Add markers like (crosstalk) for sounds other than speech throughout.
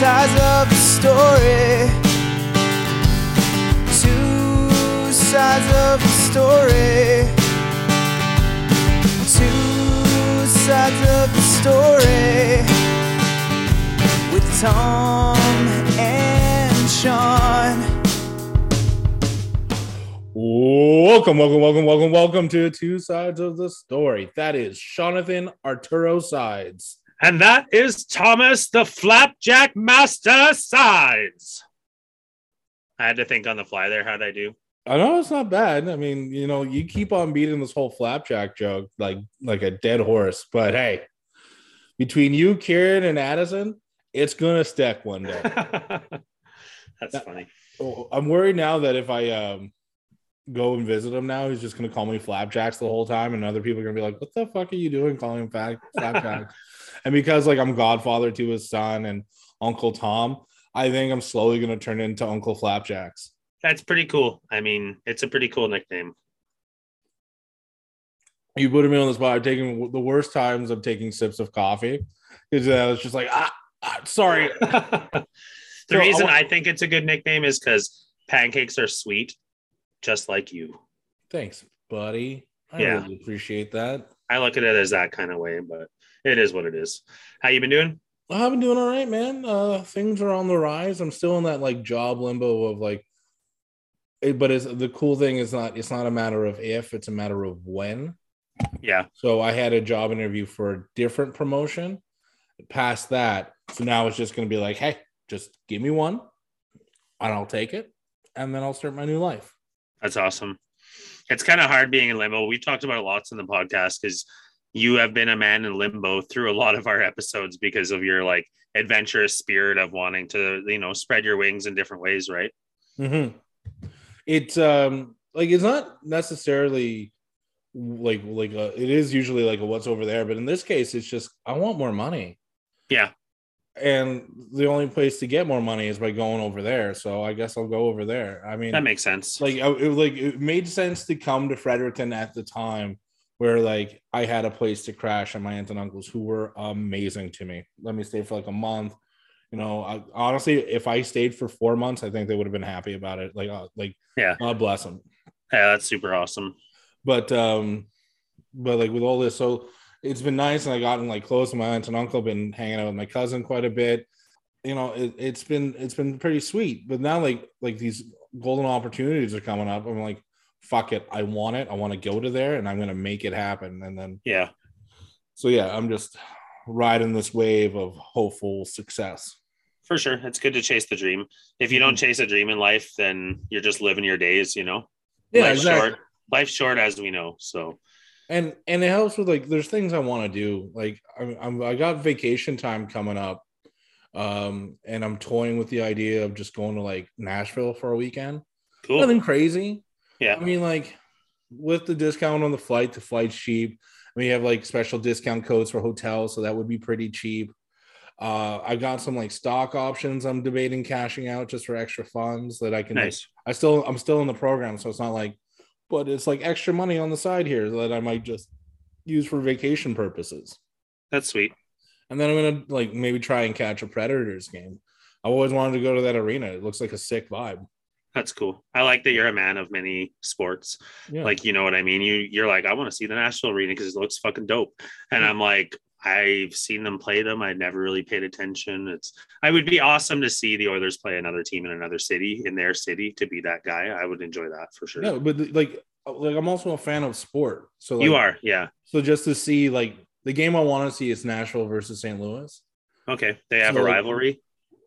sides of the story. Two sides of the story. Two sides of the story. With Tom and Sean. Welcome, welcome, welcome, welcome, welcome to Two Sides of the Story. That is Jonathan Arturo Sides. And that is Thomas the Flapjack Master Sides. I had to think on the fly there. How'd I do? I know it's not bad. I mean, you know, you keep on beating this whole flapjack joke like like a dead horse. But hey, between you, Kieran, and Addison, it's gonna stick one day. (laughs) That's funny. Oh, I'm worried now that if I um go and visit him now, he's just gonna call me flapjacks the whole time, and other people are gonna be like, "What the fuck are you doing calling him flapjacks?" (laughs) and because like I'm godfather to his son and Uncle Tom, I think I'm slowly gonna turn into Uncle Flapjacks. That's pretty cool. I mean, it's a pretty cool nickname. You put me on the spot. I'm taking the worst times of taking sips of coffee because I was just like, ah, ah sorry. (laughs) (laughs) the So, reason I I think it's a good nickname is because pancakes are sweet, just like you. Thanks, buddy. I Yeah. really appreciate that. I look at it as that kind of way, but it is what it is. How you been doing? I've been doing all right, man. Uh, things are on the rise. I'm still in that like job limbo of like, it, but it's the cool thing is not it's not a matter of if, it's a matter of when. Yeah. So I had a job interview for a different promotion. Past that, so now it's just going to be like, hey, just give me one, and I'll take it, and then I'll start my new life. That's awesome. It's kind of hard being in limbo. We've talked about it lots in the podcast because you have been a man in limbo through a lot of our episodes because of your like adventurous spirit of wanting to, you know, spread your wings in different ways, right? Mm-hmm. It's um like it's not necessarily like like a, it is usually like a what's over there, but in this case, it's just I want more money, Yeah. and the only place to get more money is by going over there. So I guess I'll go over there. I mean, That makes sense. like it, like it made sense to come to Fredericton at the time where like I had a place to crash and my aunt and uncles who were amazing to me. Let me stay for like a month. You know, I, honestly, if I stayed for four months, I think they would have been happy about it. Like, uh, like, Yeah. God bless them. yeah, that's super awesome. But, um, but like with all this, so it's been nice, and I gotten like close. to my aunt and uncle been hanging out with my cousin quite a bit. You know, it, it's been it's been pretty sweet. But now, like like these golden opportunities are coming up. I'm like, fuck it, I want it. I want to go to there, and I'm gonna make it happen. And then Yeah. so yeah, I'm just riding this wave of hopeful success. For sure. It's good to chase the dream. If you don't chase a dream in life, then you're just living your days, you know? life's short. Life's short as we know. So And and it helps with like there's things I want to do. Like I'm, I'm I got vacation time coming up, um, and I'm toying with the idea of just going to like Nashville for a weekend. cool. Nothing crazy. Yeah. I mean, like with the discount on the flight, the flight's cheap. I mean, you have like special discount codes for hotels, so that would be pretty cheap. Uh, I got some like stock options. I'm debating cashing out just for extra funds that I can. Nice. I still, I'm still in the program, so it's not like, but it's like extra money on the side here that I might just use for vacation purposes. That's sweet. And then I'm gonna like maybe try and catch a Predators game. I always wanted to go to that arena. It looks like a sick vibe. That's cool. I like that you're a man of many sports. Yeah. Like, you know what I mean? You you're like, I want to see the Nashville arena because it looks fucking dope. And I'm like, I've seen them play them. I never really paid attention. It's I would be awesome to see the Oilers play another team in another city, in their city, to be that guy. I would enjoy that for sure. no, but like, like I'm also a fan of sport. So like, you are, yeah. So just to see like the game I want to see is Nashville versus St. Louis. Okay. They have So, a like- rivalry.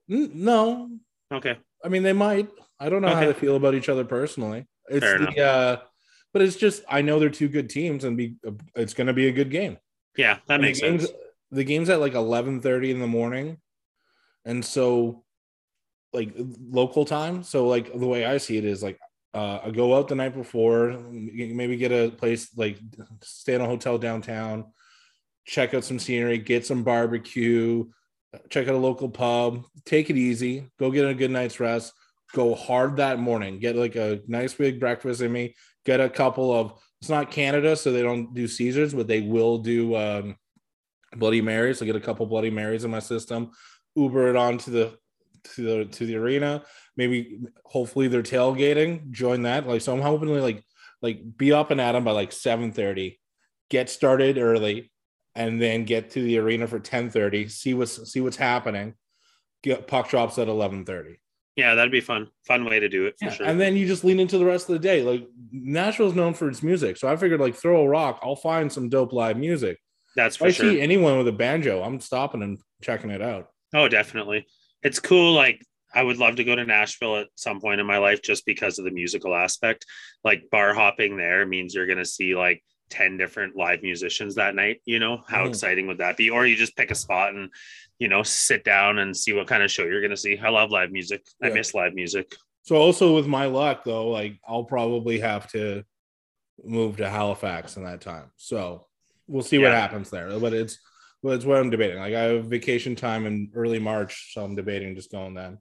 N- No, Okay. I mean they might. I don't know how Okay. they feel about each other personally. It's Fair the uh, but it's just I know they're two good teams and be it's going to be a good game. Yeah, that And makes the game's, sense. The game's at like eleven thirty in the morning, and so like local time. So like the way I see it is like uh, I go out the night before, maybe get a place like stay in a hotel downtown, check out some scenery, get some barbecue, check out a local pub, take it easy, go get a good night's rest, go hard that morning, get like a nice big breakfast in me, get a couple of it's not Canada, so they don't do Caesars, but they will do um, Bloody Marys. So get a couple Bloody Marys in my system, Uber it onto the to the to the arena. Maybe hopefully they're tailgating. Join that. Like so, I'm hoping to like like be up and at them by like 7:30. Get started early, and then get to the arena for 10:30. See what's see what's happening. Get puck drops at 11:30. Yeah, that'd be fun. Fun way to do it for Yeah, sure. And then you just lean into the rest of the day. Like Nashville's known for its music, so I figured like throw a rock. I'll find some dope live music. That's If for I sure. see anyone with a banjo, I'm stopping and checking it out. Oh, definitely. It's cool. Like, I would love to go to Nashville at some point in my life just because of the musical aspect. Like, bar hopping there means you're going to see like 10 different live musicians that night. You know, how Mhm. exciting would that be? Or you just pick a spot and, you know, sit down and see what kind of show you're going to see. I love live music. I miss live music. So also with my luck though, like I'll probably have to move to Halifax in that time. So we'll see what happens there. But it's but it's what I'm debating. Like I have vacation time in early March, so I'm debating just going then.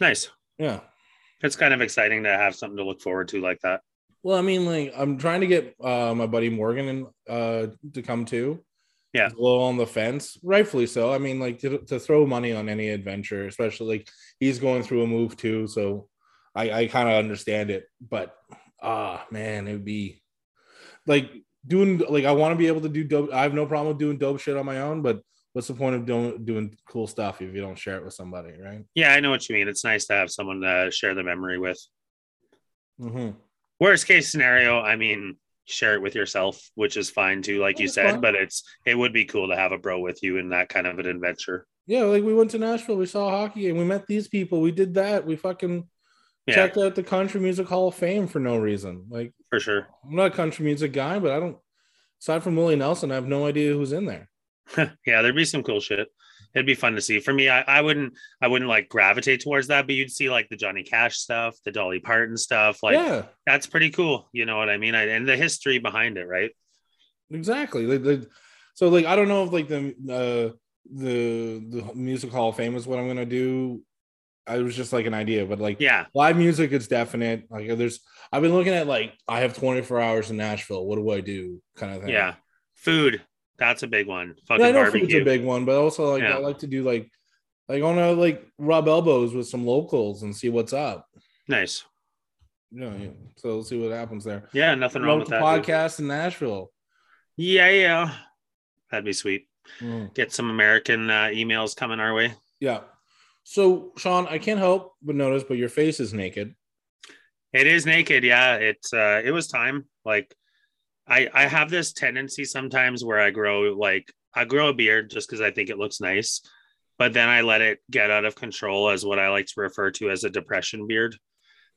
Nice. Yeah. It's kind of exciting to have something to look forward to like that. Well, I mean, like I'm trying to get uh, my buddy Morgan and uh, to come too. Yeah. He's a little on the fence, rightfully so. I mean, like to, to throw money on any adventure, especially like he's going through a move too, so I, I kind of understand it. But ah, man, it'd be like doing like I want to be able to do dope. I have no problem with doing dope shit on my own, but what's the point of doing doing cool stuff if you don't share it with somebody, right? Yeah, I know what you mean. It's nice to have someone to share the memory with. Mm-hmm. Worst case scenario i mean share it with yourself which is fine too like you said fine. but it's it would be cool to have a bro with you in that kind of an adventure Yeah, like we went to Nashville, we saw hockey, and we met these people. We did that. We fucking yeah checked out the Country Music Hall of Fame for no reason. Like for sure I'm not a country music guy, but I don't. Aside from Willie Nelson, I have no idea who's in there. (laughs) yeah there'd be some cool shit it'd be fun to see for me I, I wouldn't i wouldn't like gravitate towards that but you'd see like the johnny cash stuff the dolly parton stuff like yeah, that's pretty cool you know what i mean I, and the history behind it right exactly. Like, like- so, like, I don't know if like the uh, the the Music Hall of Fame is what I'm gonna do. I was just like an idea, but like yeah live music is definite. Like, there's I've been looking at like I have 24 hours in Nashville. What do I do? Kind of thing. yeah food that's a big one Yeah, fucking I know food's a big one, but also like Yeah. I like to do like like I want to like rub elbows with some locals and see what's up. nice know, yeah. so we'll see what happens there. yeah nothing wrong with that dude. podcast in Nashville. yeah yeah that'd be sweet Mm. get some American uh, emails coming our way. Yeah. So Sean, I can't help but notice, but your face is naked. It is naked, yeah. It's uh, it was time. Like, I I have this tendency sometimes where I grow like I grow a beard just because I think it looks nice, but then I let it get out of control as what I like to refer to as a depression beard.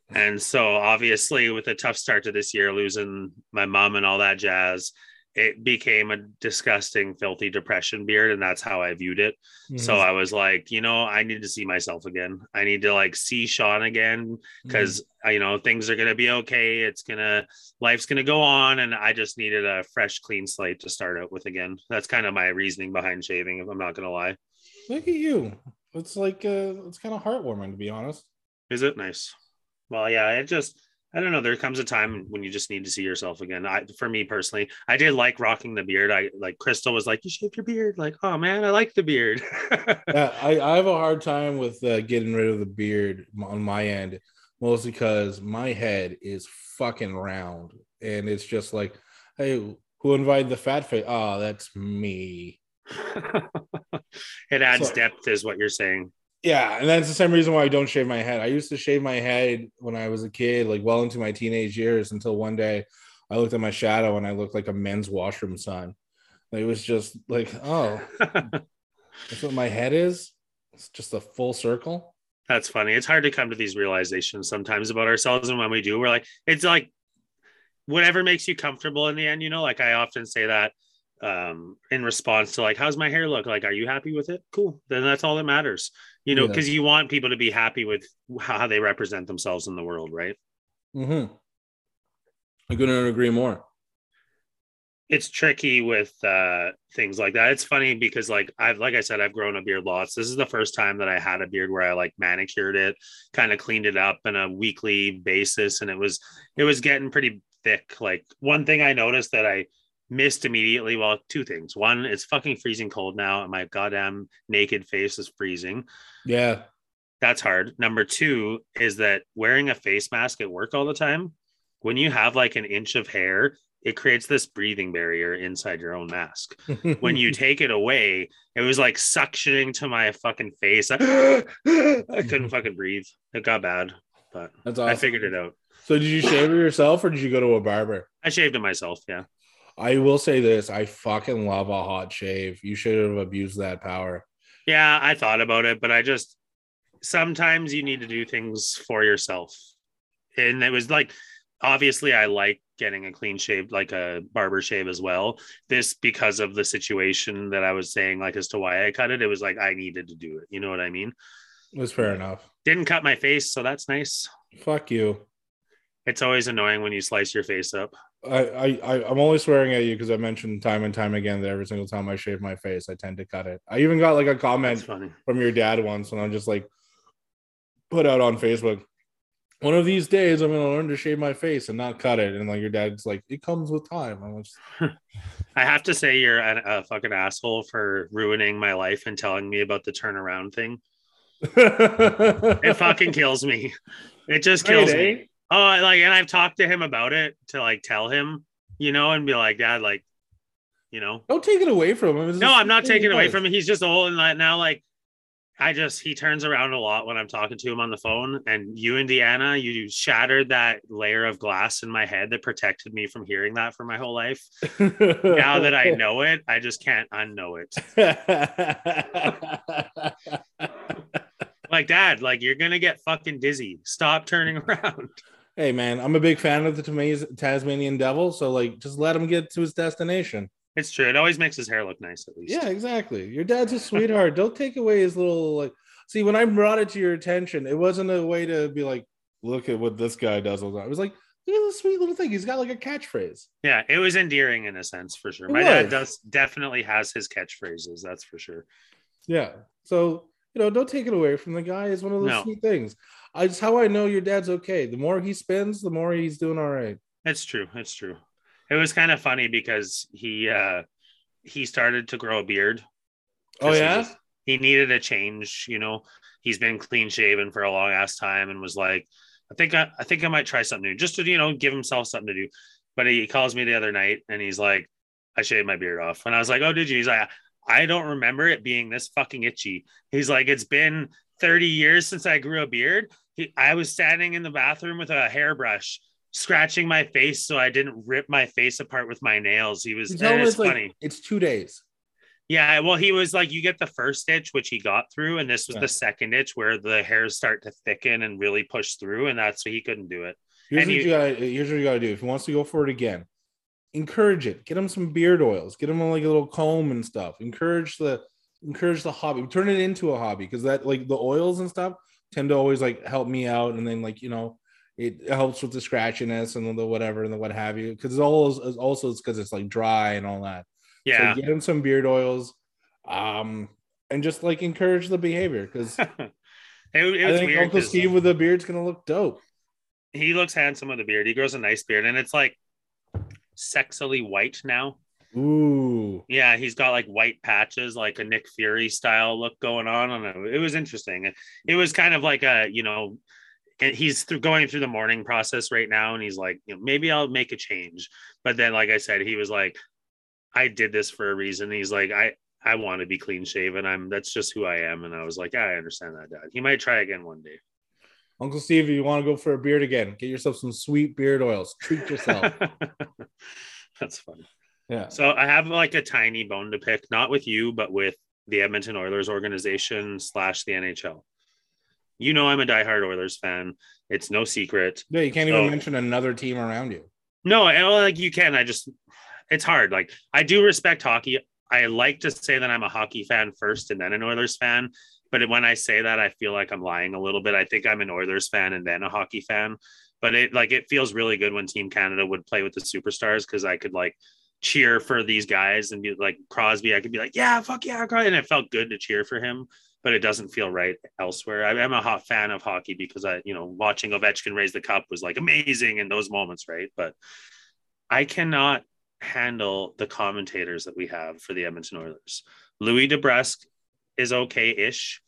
And so obviously, with a tough start to this year, losing my mom and all that jazz, it became a disgusting, filthy depression beard, and that's how I viewed it. So Mm-hmm. I was like, you know, I need to see myself again. I need to like see Sean again Mm-hmm. because you know things are gonna be okay. It's gonna life's gonna go on, and I just needed a fresh, clean slate to start out with again. That's kind of my reasoning behind shaving. If I'm not gonna lie, look at you. It's like uh, it's kind of heartwarming to be honest. is it nice? Well, yeah. It just I don't know. There comes a time when you just need to see yourself again. I, for me personally, I did like rocking the beard. I like Crystal was like, "You shave your beard." Like, oh man, I like the beard. (laughs) Yeah, I, I have a hard time with uh, getting rid of the beard on my end, mostly because my head is fucking round, and it's just like, hey, who invited the fat face? Oh, that's me. (laughs) it adds So- depth, is what you're saying. Yeah, and that's the same reason why I don't shave my head. I used to shave my head when I was a kid, like well into my teenage years, until one day I looked at my shadow and I looked like a men's washroom sign. It was just like, oh, (laughs) that's what my head is. It's just a full circle. That's funny. It's hard to come to these realizations sometimes about ourselves. And when we do, we're like, it's like whatever makes you comfortable in the end, you know, like I often say that um in response to like how's my hair look like are you happy with it cool then that's all that matters you know Yeah. because you want people to be happy with how they represent themselves in the world right Mm-hmm. I couldn't agree more. it's tricky with uh things like that. It's funny because like I've like I said, I've grown a beard lots. This is the first time that I had a beard where I like manicured it, kind of cleaned it up on a weekly basis, and it was it was getting pretty thick. Like one thing I noticed that I missed immediately, well, two things. One, it's fucking freezing cold now, and my goddamn naked face is freezing. Yeah. That's hard. Number two is that wearing a face mask at work all the time, when you have like an inch of hair, it creates this breathing barrier inside your own mask. When you (laughs) take it away, it was like suctioning to my fucking face. I, (gasps) I couldn't fucking breathe. It got bad, but That's I figured it out. So did you shave it yourself or did you go to a barber? I shaved it myself. Yeah. I will say this: I fucking love a hot shave. You should have abused that power. Yeah, I thought about it, but I just sometimes you need to do things for yourself. And it was like obviously I like getting a clean shave, like a barber shave as well. This because of the situation that I was saying, like as to why I cut it, it was like I needed to do it. You know what I mean? It was fair enough. Didn't cut my face, so that's nice. Fuck you. It's always annoying when you slice your face up. I, I, I'm only swearing at you because I mentioned time and time again that every single time I shave my face, I tend to cut it. I even got like a comment from your dad once, and I'm just like put out on Facebook. One of these days, I'm gonna learn to shave my face and not cut it. And like your dad's like, it comes with time. I'm just, (laughs) I have to say you're a, a fucking asshole for ruining my life and telling me about the turnaround thing. (laughs) It fucking kills me. It just kills Right, eh? Oh, like, and I've talked to him about it to like tell him, you know, and be like, Dad, like, you know, Don't take it away from him. It's no, I'm not taking it away from him. He's just old, and like, now, like, I just he turns around a lot when I'm talking to him on the phone. And you, Indiana, you shattered that layer of glass in my head that protected me from hearing that for my whole life. Now that I (laughs) know it, I just can't unknow it. (laughs) Like, Dad, like you're gonna get fucking dizzy. Stop turning (laughs) around. Hey man, I'm a big fan of the Tasmanian Devil, so like just let him get to his destination. It's true. It always makes his hair look nice, at least. Yeah, exactly. Your dad's a sweetheart. Don't take away his little like. See, when I brought it to your attention, it wasn't a way to be like, look at what this guy does all the time. It was like, look at this sweet little thing. He's got like a catchphrase. Yeah, it was endearing in a sense for sure. It My dad does definitely has his catchphrases, that's for sure. Yeah. So you know, don't take it away from the guy. It's one of those No. sweet things. I, it's how I know your dad's okay. The more he spends, the more he's doing all right. That's true. That's true. It was kind of funny because he uh he started to grow a beard. Oh 'Cause he yeah. just- he needed a change, you know. He's been clean shaven for a long ass time and was like, I think I, I think I might try something new just to, you know, give himself something to do. But he calls me the other night and he's like, I shaved my beard off. And I was like, Oh, did you? He's like, I don't remember it being this fucking itchy. He's like, It's been 30 years since I grew a beard. He, I was standing in the bathroom with a hairbrush, scratching my face so I didn't rip my face apart with my nails. He was him it's eh, it's like funny. it's two days. Yeah, well, he was like, you get the first itch, which he got through, and this was Yeah. the second itch where the hairs start to thicken and really push through, and that's why he couldn't do it. Here's And what you- you, gotta here's what you gotta do. If he wants to go for it again, encourage it. Get him some beard oils. Get him like a little comb and stuff. Encourage the encourage the hobby. Turn it into a hobby because that like the oils and stuff tend to always like help me out. And then like you know it helps with the scratchiness and the whatever and the what have you. Because it's all also it's because it's like dry and all that. Yeah, So get him some beard oils, um, and just like encourage the behavior because (laughs) I think weird. Uncle Steve with the beard's gonna look dope. he looks handsome with a beard. He grows a nice beard, and it's like sexily white now. Ooh. Yeah, he's got like white patches, like a Nick Fury style look going on. I don't know. It was interesting. It was kind of like a, you know, and he's through going through the mourning process right now, and he's like, you know, maybe I'll make a change. But then, like I said, he was like, I did this for a reason. He's like, I I want to be clean shaven. I'm that's just who I am. And I was like, yeah, I understand that, Dad. He might try again one day. Uncle Steve, if you want to go for a beard again, get yourself some sweet beard oils. Treat yourself. (laughs) that's funny. yeah. So I have like a tiny bone to pick, not with you, but with the Edmonton Oilers organization slash the NHL. You know, I'm a diehard Oilers fan. It's no secret. Yeah, you can't So- even mention another team around you. No, I- like you can. I just, it's hard. Like I do respect hockey. I like to say that I'm a hockey fan first and then an Oilers fan. But when I say that, I feel like I'm lying a little bit. I think I'm an Oilers fan and then a hockey fan. But it like it feels really good when Team Canada would play with the superstars because I could like cheer for these guys and be like Crosby. I could be like, yeah, fuck yeah, Crosby. and it felt good to cheer for him. But it doesn't feel right elsewhere. I, I'm a hot fan of hockey because I, you know, watching Ovechkin raise the cup was like amazing in those moments, right? But I cannot handle the commentators that we have for the Edmonton Oilers. Louie DeBrusk is okay-ish.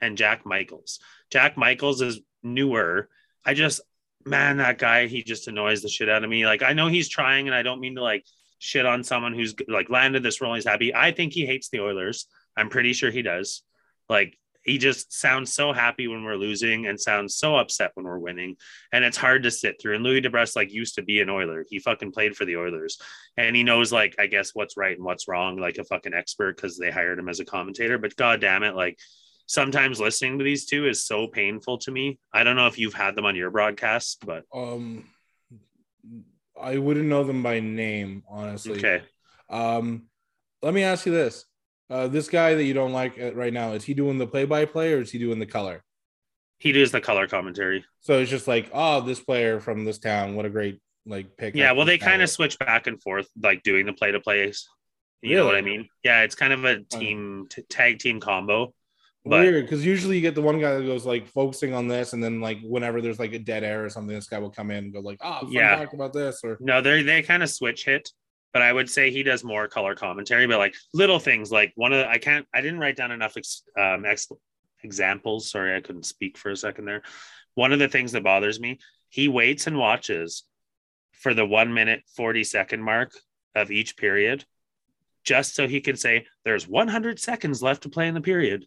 and Jack Michaels. Jack Michaels is newer. I just man, that guy, he just annoys the shit out of me. Like I know he's trying, and I don't mean to like shit on someone who's like landed this role. He's happy. I think he hates the Oilers. I'm pretty sure he does. Like he just sounds so happy when we're losing and sounds so upset when we're winning. And it's hard to sit through. And Louie DeBrusk like used to be an Oiler. He fucking played for the Oilers. And he knows like I guess what's right and what's wrong, like a fucking expert because they hired him as a commentator. But god damn it, like sometimes listening to these two is so painful to me. I don't know if you've had them on your broadcast, but Um, I wouldn't know them by name, honestly. okay. Um, let me ask you this: uh, this guy that you don't like uh, right now, is he doing the play-by-play or is he doing the color? He does the color commentary. So it's just like, oh, this player from this town, what a great like pick. Yeah, well, they kind of switch back and forth, like doing the play to plays. You know what I mean? Yeah, it's kind of a team t- tag team combo. But weird because usually you get the one guy that goes like focusing on this, and then like whenever there's like a dead air or something, this guy will come in and go like, oh, Yeah. talk about this or no, they they kind of switch hit. But I would say he does more color commentary, but like little things like one of the, I can't I didn't write down enough ex, um, ex, examples. Sorry, I couldn't speak for a second there. One of the things that bothers me, he waits and watches for the one minute forty second mark of each period, just so he can say there's 100 seconds left to play in the period.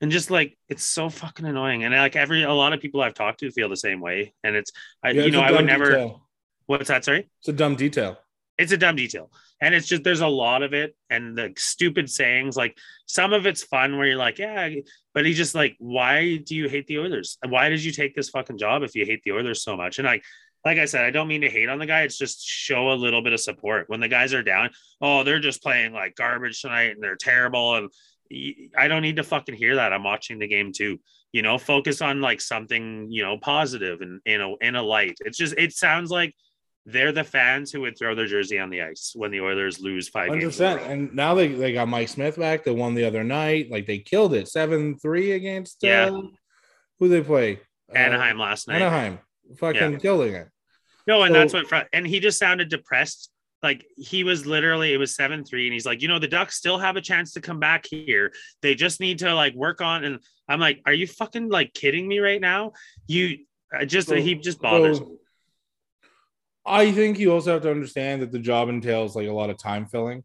And just like it's so fucking annoying, and like every a lot of people I've talked to feel the same way, and it's I, Yeah, you know I would dumb never. detail. What's that? Sorry It's a dumb detail. It's a dumb detail. And it's just there's a lot of it and the stupid sayings like some of it's fun where you're like yeah but he just like why do you hate the oilers? And why did you take this fucking job if you hate the oilers so much? And like like i said i don't mean to hate on the guy. It's just show a little bit of support. When the guys are down oh they're just playing like garbage tonight and they're terrible. And I don't need to fucking hear that. I'm watching the game too. You know focus on like something you know positive and in a in a light. It's just it sounds like they're the fans who would throw their jersey on the ice when the Oilers lose five games. in a percent. row. And now they, they got Mike Smith back. They won the other night. Like they killed it. Seven three against uh, Yeah. who they play? Uh, Anaheim last night. Anaheim. Fucking killing it. No, and So- that's what. And he just sounded depressed. Like he was literally, it was seven three, and he's like, you know, the Ducks still have a chance to come back here. They just need to like work on. And I'm like, are you fucking like kidding me right now? You I just So- he just bothers so- me. I think you also have to understand that the job entails like a lot of time filling.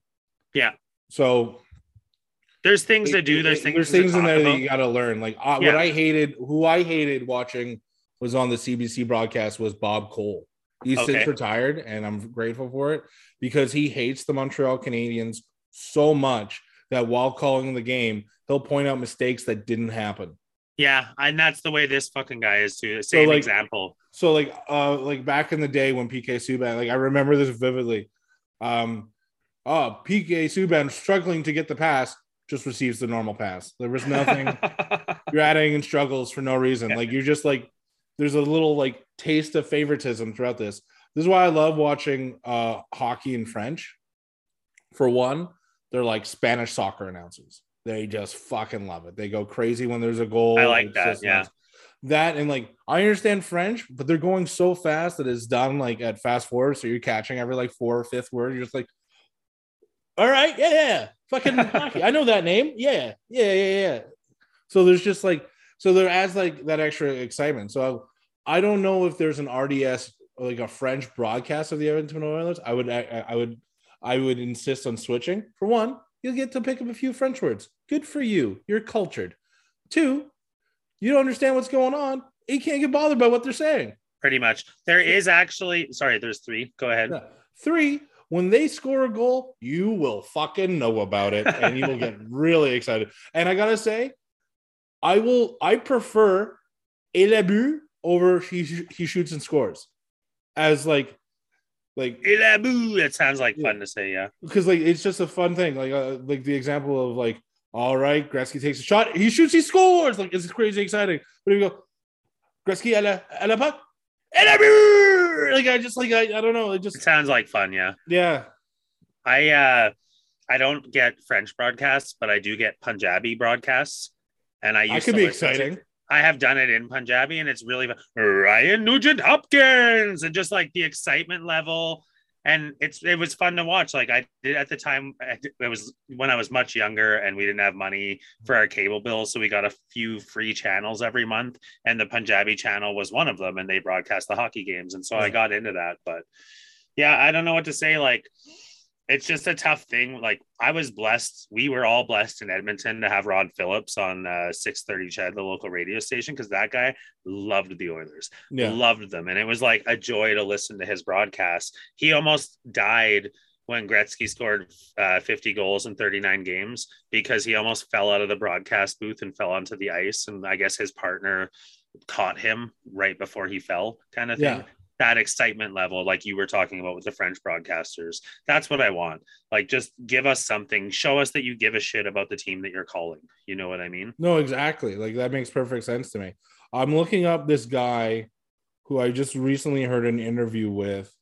Yeah. So There's things to do. There's things. there's things in there that you got to learn. Like uh, Yeah. what I hated, who I hated watching was on the CBC broadcast was Bob Cole. He's Okay. since retired, and I'm grateful for it because he hates the Montreal Canadiens so much that while calling the game, he'll point out mistakes that didn't happen. Yeah, and that's the way this fucking guy is too. The same like- example. So like uh like back in the day when PK Subban, like I remember this vividly. Um oh PK Subban struggling to get the pass just receives the normal pass. There was nothing (laughs) you're adding in struggles for no reason. Yeah. Like you're just like there's a little like taste of favoritism throughout this. This is why I love watching uh hockey in French. For one, they're like Spanish soccer announcers. They just fucking love it. They go crazy when there's a goal. I like that, yeah. That and like I understand French, but they're going so fast that it's done like at fast forward. So you're catching every like four or fifth word. You're just like, all right, yeah, yeah, fucking (laughs) hockey. I know that name. Yeah, yeah, yeah, yeah. So there's just like so there adds like that extra excitement. So I don't know if there's an RDS like a French broadcast of the Edmonton Oilers. I would I, I would I would insist on switching. For one, you'll get to pick up a few French words. Good for you. You're cultured. Two, you don't understand what's going on. You can't get bothered by what they're saying. Pretty much. There is actually. Sorry, there's three. Go ahead. Yeah. Three, when they score a goal, you will fucking know about it and you will get (laughs) really excited. And I gotta say, I will I prefer Elabu over he he shoots and scores as like like Ilaboo. That sounds like fun to say. Yeah. because like it's just a fun thing. Like uh, like the example of like, all right, Gretzky takes a shot, he shoots, he scores. Like it's crazy exciting. But if you go, Gretzky à la, à la puck, Elabu! like I just like I, I don't know, it It just sounds like fun. Yeah. yeah. I uh I don't get French broadcasts, but I do get Punjabi broadcasts. And I used I could to be listen to- exciting. I have done it in Punjabi and it's really fun. Ryan Nugent Hopkins and just like the excitement level and it's it was fun to watch. Like I did at the time, it was when I was much younger, and we didn't have money for our cable bill, so we got a few free channels every month, and the Punjabi channel was one of them, and they broadcast the hockey games, and so I got into that. But yeah, I don't know what to say. Like it's just a tough thing. Like I was blessed, we were all blessed in Edmonton to have Rod Phillips on uh, 630 CHED, the local radio station, because that guy loved the Oilers, Yeah. loved them. And it was like a joy to listen to his broadcast. He almost died when Gretzky scored uh, 50 goals in 39 games because he almost fell out of the broadcast booth and fell onto the ice. And I guess his partner caught him right before he fell, kind of thing Yeah. That excitement level like you were talking about with the french broadcasters that's what i want like just give us something show us that you give a shit about the team that you're calling you know what i mean No, exactly. Like that makes perfect sense to me. I'm looking up this guy who I just recently heard an interview with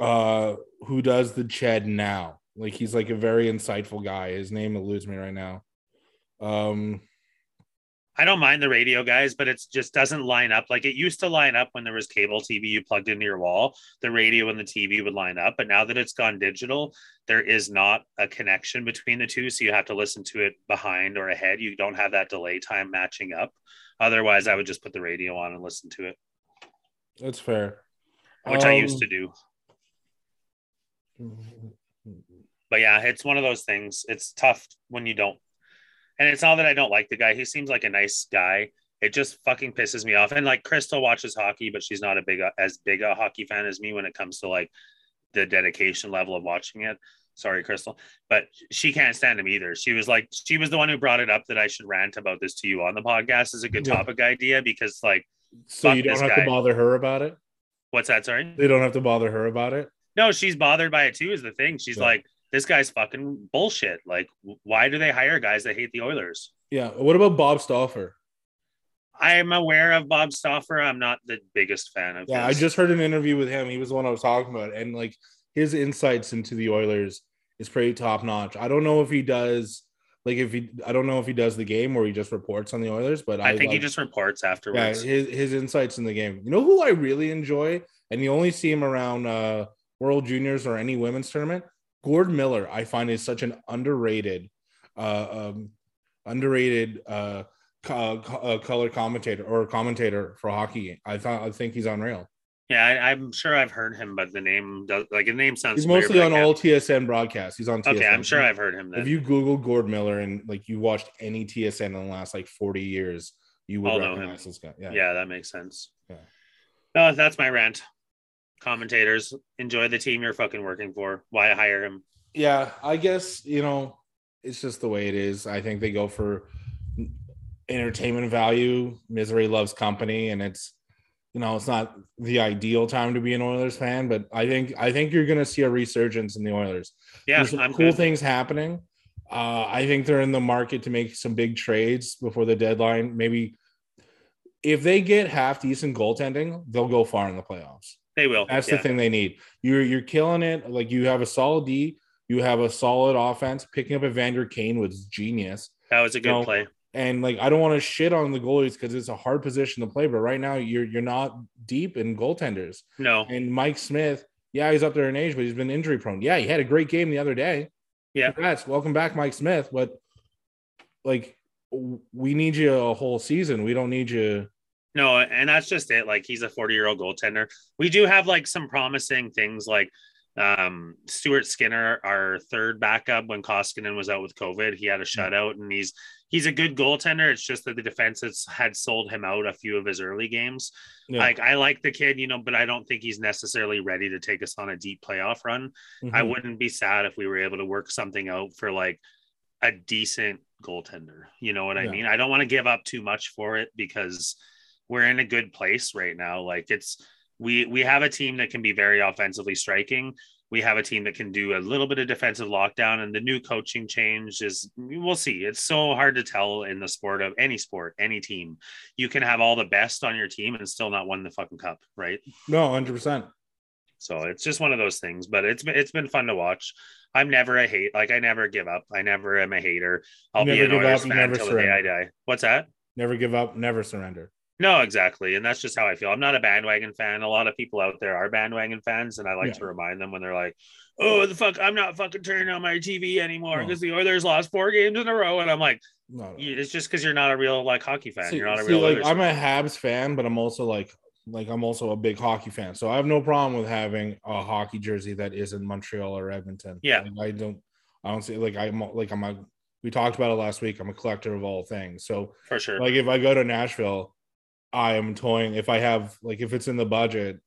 uh who does the Ched now. Like he's like a very insightful guy. His name eludes me right now. Um i don't mind the radio guys but it just doesn't line up like it used to line up when there was cable tv you plugged into your wall the radio and the tv would line up but now that it's gone digital there is not a connection between the two so you have to listen to it behind or ahead you don't have that delay time matching up otherwise i would just put the radio on and listen to it that's fair. which i Um, used to do (laughs) but yeah, it's one of those things. It's tough when you don't. And it's not that I don't like the guy. He seems like a nice guy. It just fucking pisses me off. And like Crystal watches hockey, but she's not a big uh, as big a hockey fan as me when it comes to like the dedication level of watching it. Sorry, Crystal, but she can't stand him either. She was like, she was the one who brought it up that I should rant about this to you on the podcast. Is a good Yeah. topic idea because like, So you don't have guy. to bother her about it. what's that? Sorry. They don't have to bother her about it. No, she's bothered by it too. Is the thing. She's Yeah. like, this guy's fucking bullshit. Like, why do they hire guys that hate the Oilers? Yeah. What about Bob Stauffer? I am aware of Bob Stauffer. I'm not the biggest fan of. Yeah, I just heard an interview with him. He was the one I was talking about, and like his insights into the Oilers is pretty top notch. I don't know if he does like if he I don't know if he does the game or he just reports on the Oilers, but I, I think he just reports afterwards. yeah his his insights in the game. You know who I really enjoy, and you only see him around uh World Juniors or any women's tournament. Gord Miller, I find is such an underrated, uh, um, underrated uh, co- co- uh, color commentator or commentator for hockey. I thought I think he's unreal. yeah, I, I'm sure I've heard him, but the name does like the name sounds. He's familiar, mostly on all TSN broadcasts. He's on TSN. Okay, I'm sure I've heard him. Then. If you Google Gord Miller and like you watched any TSN in the last like 40 years, you would I'll know him. recognize this guy. Yeah. yeah. that makes sense. Yeah. No, that's my rant. Commentators enjoy the team you're fucking working for. Why hire him? Yeah, I guess, you know, it's just the way it is. I think they go for entertainment value. Misery loves company, and it's you know, it's not the ideal time to be an Oilers fan, but I think I think you're gonna see a resurgence in the Oilers. Yeah, There's cool good. things happening. Uh, I think they're in the market to make some big trades before the deadline. Maybe if they get half decent goaltending, they'll go far in the playoffs. They will. That's yeah. the thing they need. You're you're killing it. Like you have a solid D, you have a solid offense. Picking up Evander Kane was genius. That was a good No. play. And like I don't want to shit on the goalies because it's a hard position to play, but right now you're you're not deep in goaltenders. No, And Mike Smith, yeah, he's up there in age, but he's been injury prone. Yeah, he had a great game the other day. Yeah. Congrats. Welcome back, Mike Smith. But like we need you a whole season. We don't need you. No, and that's just it. Like he's a 40 year old goaltender. We do have like some promising things like um Stuart Skinner, our third backup when Koskinen was out with COVID. He had a shutout and he's he's a good goaltender. It's just that the defense has had sold him out a few of his early games. Yeah. Like I like the kid, you know, but I don't think he's necessarily ready to take us on a deep playoff run. I Mhm. wouldn't be sad if we were able to work something out for like a decent goaltender. You know what I mean? I don't want to give up too much for it because we're in a good place right now. Like it's we we have a team that can be very offensively striking. We have a team that can do a little bit of defensive lockdown, and the new coaching change is we'll see. It's so hard to tell in the sport of any sport, any team. You can have all the best on your team and still not win the fucking cup, right? No, hundred percent. So it's just one of those things, but it's been it's been fun to watch. I'm never a hate like I never give up. I never am a hater. I'll You be never an give Oilers up, fan until the day I die. What's that? Never give up, never surrender. No, exactly. And that's just how I feel. I'm not a bandwagon fan. A lot of people out there are bandwagon fans, and I like Yeah. to remind them when they're like, "Oh, the fuck, I'm not fucking turning on my TV anymore No. because the Oilers lost four games in a row." And I'm like, No, no. "It's just because you're not a real like hockey fan. See- you're not a see, real." like I'm fan." a Habs fan, but I'm also like like I'm also a big hockey fan. So I have no problem with having a hockey jersey that isn't Montreal or Edmonton. Yeah. Like, I don't I don't see like I'm like I'm a we talked about it last week. I'm a collector of all things. So for sure. like if I go to Nashville, I am toying if I have like if it's in the budget,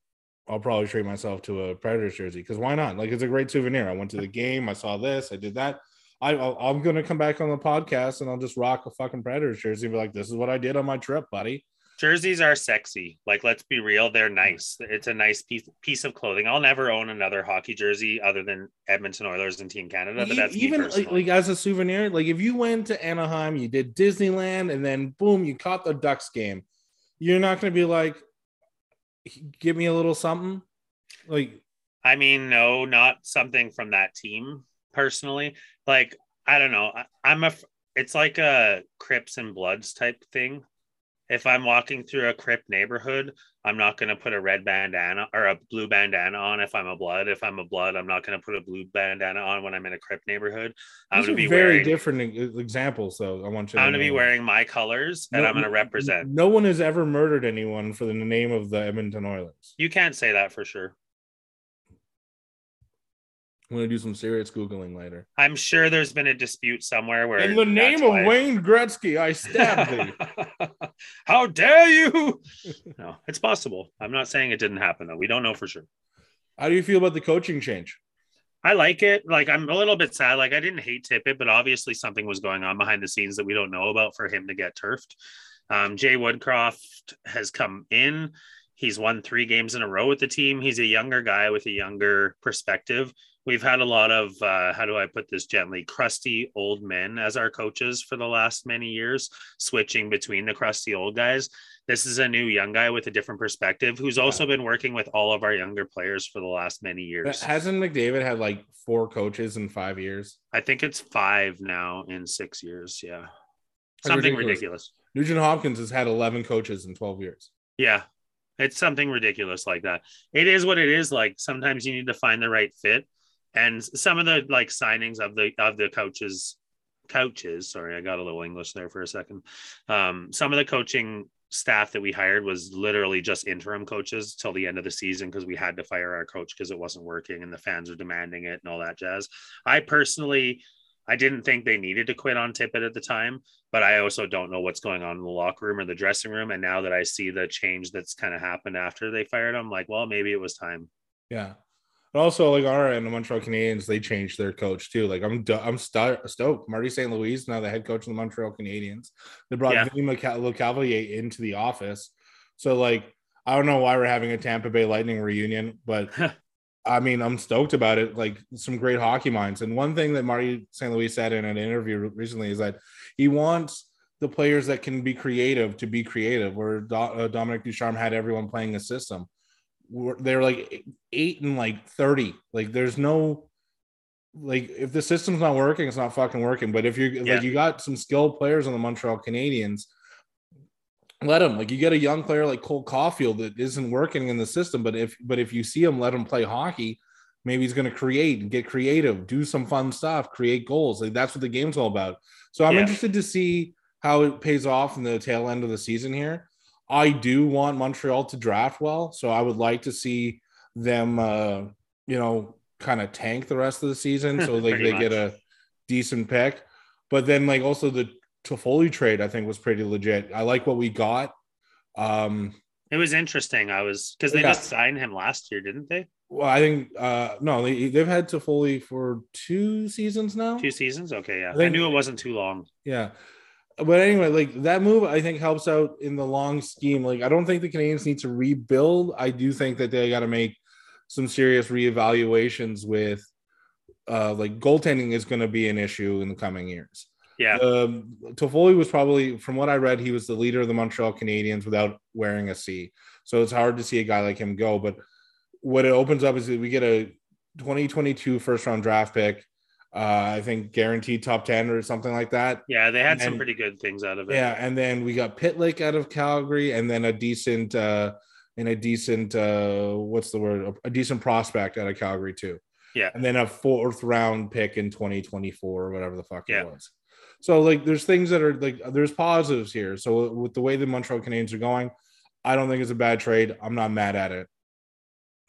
I'll probably treat myself to a Predators jersey because why not? Like it's a great souvenir. I went to the (laughs) game, I saw this, I did that. I I'm gonna come back on the podcast and I'll just rock a fucking Predators jersey and be like, this is what I did on my trip, buddy. Jerseys are sexy. Like, let's be real, they're nice. It's a nice piece piece of clothing. I'll never own another hockey jersey other than Edmonton Oilers and Team Canada. But that's even like, like as a souvenir, like if you went to Anaheim, you did Disneyland, and then boom, you caught the Ducks game. You're not gonna be like, give me a little something, like I mean, no, not something from that team personally. Like, I don't know. I, I'm a. It's like a Crips and Bloods type thing. If I'm walking through a Crip neighborhood, I'm not going to put a red bandana or a blue bandana on. If I'm a Blood, if I'm a Blood, I'm not going to put a blue bandana on when I'm in a Crip neighborhood. I'm going to be very wearing. different examples, though. I want you. I'm going to be wearing my colors, and No- I'm going to represent. No one has ever murdered anyone for the name of the Edmonton Oilers. You can't say that for sure. I'm gonna do some serious googling later. I'm sure there's been a dispute somewhere where In the name of why- Wayne Gretzky, I stabbed thee. (laughs) How dare you? No, it's possible. I'm not saying it didn't happen though. We don't know for sure. How do you feel about the coaching change? I like it. Like I'm a little bit sad. Like I didn't hate Tippett, but obviously something was going on behind the scenes that we don't know about for him to get turfed. Um, Jay Woodcroft has come in. He's won three games in a row with the team. He's a younger guy with a younger perspective. We've had a lot of uh, how do I put this gently, crusty old men as our coaches for the last many years, switching between the crusty old guys. This is a new young guy with a different perspective who's also been working with all of our younger players for the last many years. Hasn't McDavid had like four coaches in five years? I think it's five now in six years. Yeah. That's Something ridiculous. ridiculous. Nugent Hopkins has had 11 coaches in 12 years. Yeah. It's something ridiculous like that. It is what it is. Like sometimes you need to find the right fit. And some of the like signings of the of the coaches coaches, sorry, I got a little English there for a second. Um, some of the coaching staff that we hired was literally just interim coaches till the end of the season because we had to fire our coach because it wasn't working and the fans were demanding it and all that jazz. I personally I didn't think they needed to quit on Tippett at the time, but I also don't know what's going on in the locker room or the dressing room. And now that I see the change that's kind of happened after they fired him, like, well, maybe it was time. Yeah. But also, like our and the Montreal Canadiens, they changed their coach too. Like I'm, I'm sto- stoked. Marty St. Louis now the head coach of the Montreal Canadiens. They brought Yeah. Vinny Lecavalier into the office. So like, I don't know why we're having a Tampa Bay Lightning reunion, but (laughs) I mean, I'm stoked about it. Like some great hockey minds. And one thing that Marty St. Louis said in an interview recently is that he wants the players that can be creative to be creative. Where Do- uh, Dominique Ducharme had everyone playing a system. We're- They're like eight and like thirty. Like there's no like if the system's not working, it's not fucking working. But if you're Yeah. like you got some skilled players on the Montreal Canadiens, let him like you get a young player like Cole Caufield that isn't working in the system, but if but if you see him, let him play hockey. Maybe he's going to create and get creative, do some fun stuff, create goals. Like that's what the game's all about. So I'm Yeah. interested to see how it pays off in the tail end of the season here. I do want Montreal to draft well, so I would like to see them, uh, you know, kind of tank the rest of the season so (laughs) like they get a decent pick. But then like also the Toffoli trade, I think was pretty legit. I like what we got. Um, It was interesting. I was because they Yeah. just signed him last year, didn't they? well, I think uh, no, they they've had Toffoli for two seasons now. Two seasons? Okay, yeah. I I, knew it wasn't too long. Yeah. But anyway, like that move, I think helps out in the long scheme. Like, I don't think the Canadiens need to rebuild. I do think that they got to make some serious reevaluations with, uh, like goaltending is going to be an issue in the coming years. Yeah. Um, Toffoli was probably, from what I read, he was the leader of the Montreal Canadiens without wearing a C. So it's hard to see a guy like him go. But what it opens up is that we get a 2022 first round draft pick, Uh, I think guaranteed top 10 or something like that. Yeah, they had And- some pretty good things out of it. Yeah, and then we got Pitlick out of Calgary, and then a decent uh and a decent uh what's the word? A decent prospect out of Calgary too. Yeah. And then a fourth round pick in 2024 or whatever the fuck Yeah. it was. So like there's things that are like there's positives here. So with the way the Montreal Canadiens are going, I don't think it's a bad trade. I'm not mad at it.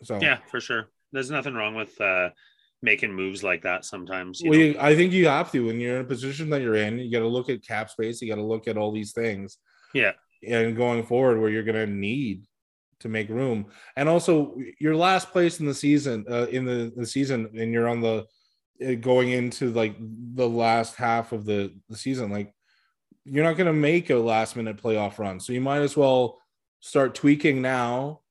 So Yeah, for sure. There's nothing wrong with uh making moves like that sometimes. You well, you, I think you have to when you're in a position that you're in. You got to look at cap space. You got to look at all these things. Yeah. And going forward, where you're going to need to make room, and also your last place in the season, uh, in the, the season, and you're on the uh, going into like the last half of the, the season, like you're not going to make a last minute playoff run. So you might as well start tweaking now,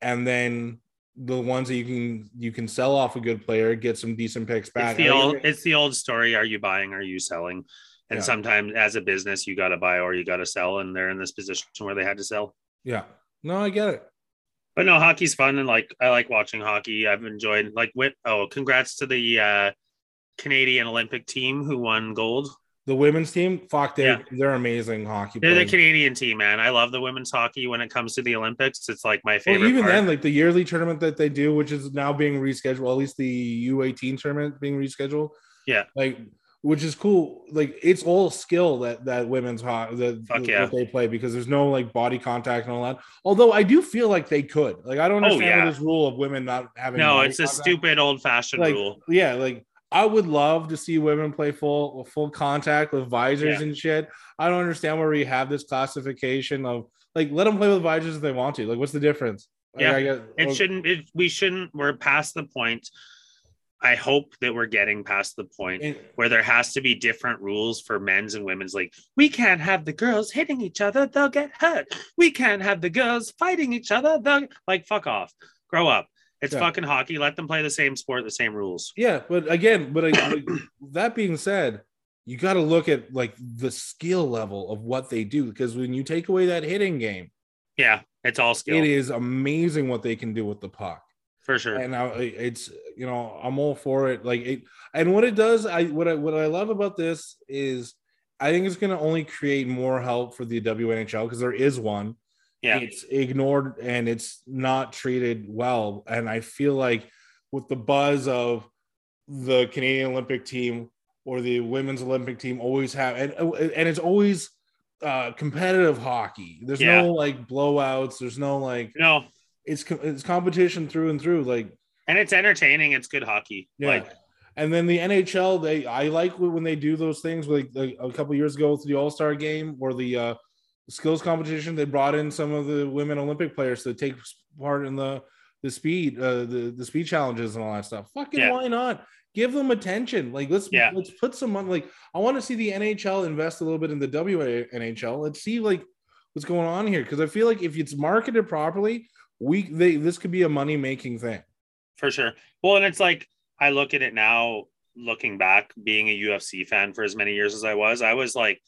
and then the ones that you can you can sell off a good player, get some decent picks back. it's the old it's the old story. Are you buying? Are you selling? And Yeah. sometimes as a business, you got to buy or you got to sell, and they're in this position where they had to sell. yeah, no, I get it. But no, hockey's fun, and like I like watching hockey. I've enjoyed like wit. Oh, congrats to the uh, Canadian Olympic team who won gold. The women's team, fuck, they're Yeah. they're amazing hockey. They're the. Canadian team, man. I love the women's hockey when it comes to the Olympics. It's like my Well, favorite. even part. then, like the yearly tournament that they do, which is now being rescheduled, at least the U18 tournament being rescheduled. Yeah. like which is cool. Like it's all skill that that women's hockey that, yeah. they play because there's no like body contact and all that. Although I do feel like they could. Like I don't Oh, understand yeah. this rule of women not having. no, it's a contact. stupid old fashioned like rule. yeah like i would love to see women play full full contact with visors Yeah. and shit i don't understand where we have this classification of like let them play with visors if they want to like what's the difference Like, Yeah, I get, It well, shouldn't. It, we shouldn't. We're past the point. I hope that we're getting past the point and- where there has to be different rules for men's and women's. Like we can't have the girls hitting each other; they'll get hurt. We can't have the girls fighting each other. They'll like fuck off. Grow up. It's Yeah. fucking hockey. Let them play the same sport, the same rules. yeah but again but I, (coughs) that being said you got to look at like the skill level of what they do because when you take away that hitting game Yeah, it's all skill it is amazing what they can do with the puck for sure. and I, it's you know I'm all for it. Like it, and what it does, I what I what I love about this is I think it's going to only create more help for the WNHL because there is one. Yeah. it's ignored and it's not treated well, and I feel like with the buzz of the Canadian Olympic team or the women's Olympic team always have and and it's always uh competitive hockey. There's Yeah. no like blowouts. There's no like No, it's it's competition through and through. Like and it's entertaining. It's good hockey. yeah. Like and then the NHL, they I like when they do those things. Like, like a couple years ago with the All Star Game or the uh, skills competition, they brought in some of the women Olympic players to take part in the the speed uh, the the speed challenges and all that stuff. Fucking Yeah. why not? Give them attention. Like let's Yeah. let's put some money. Like I want to see the NHL invest a little bit in the WNHL. Let's see like what's going on here because I feel like if it's marketed properly, we they this could be a money making thing. for sure. Well, and it's like I look at it now, looking back, being a UFC fan for as many years as I was, I was like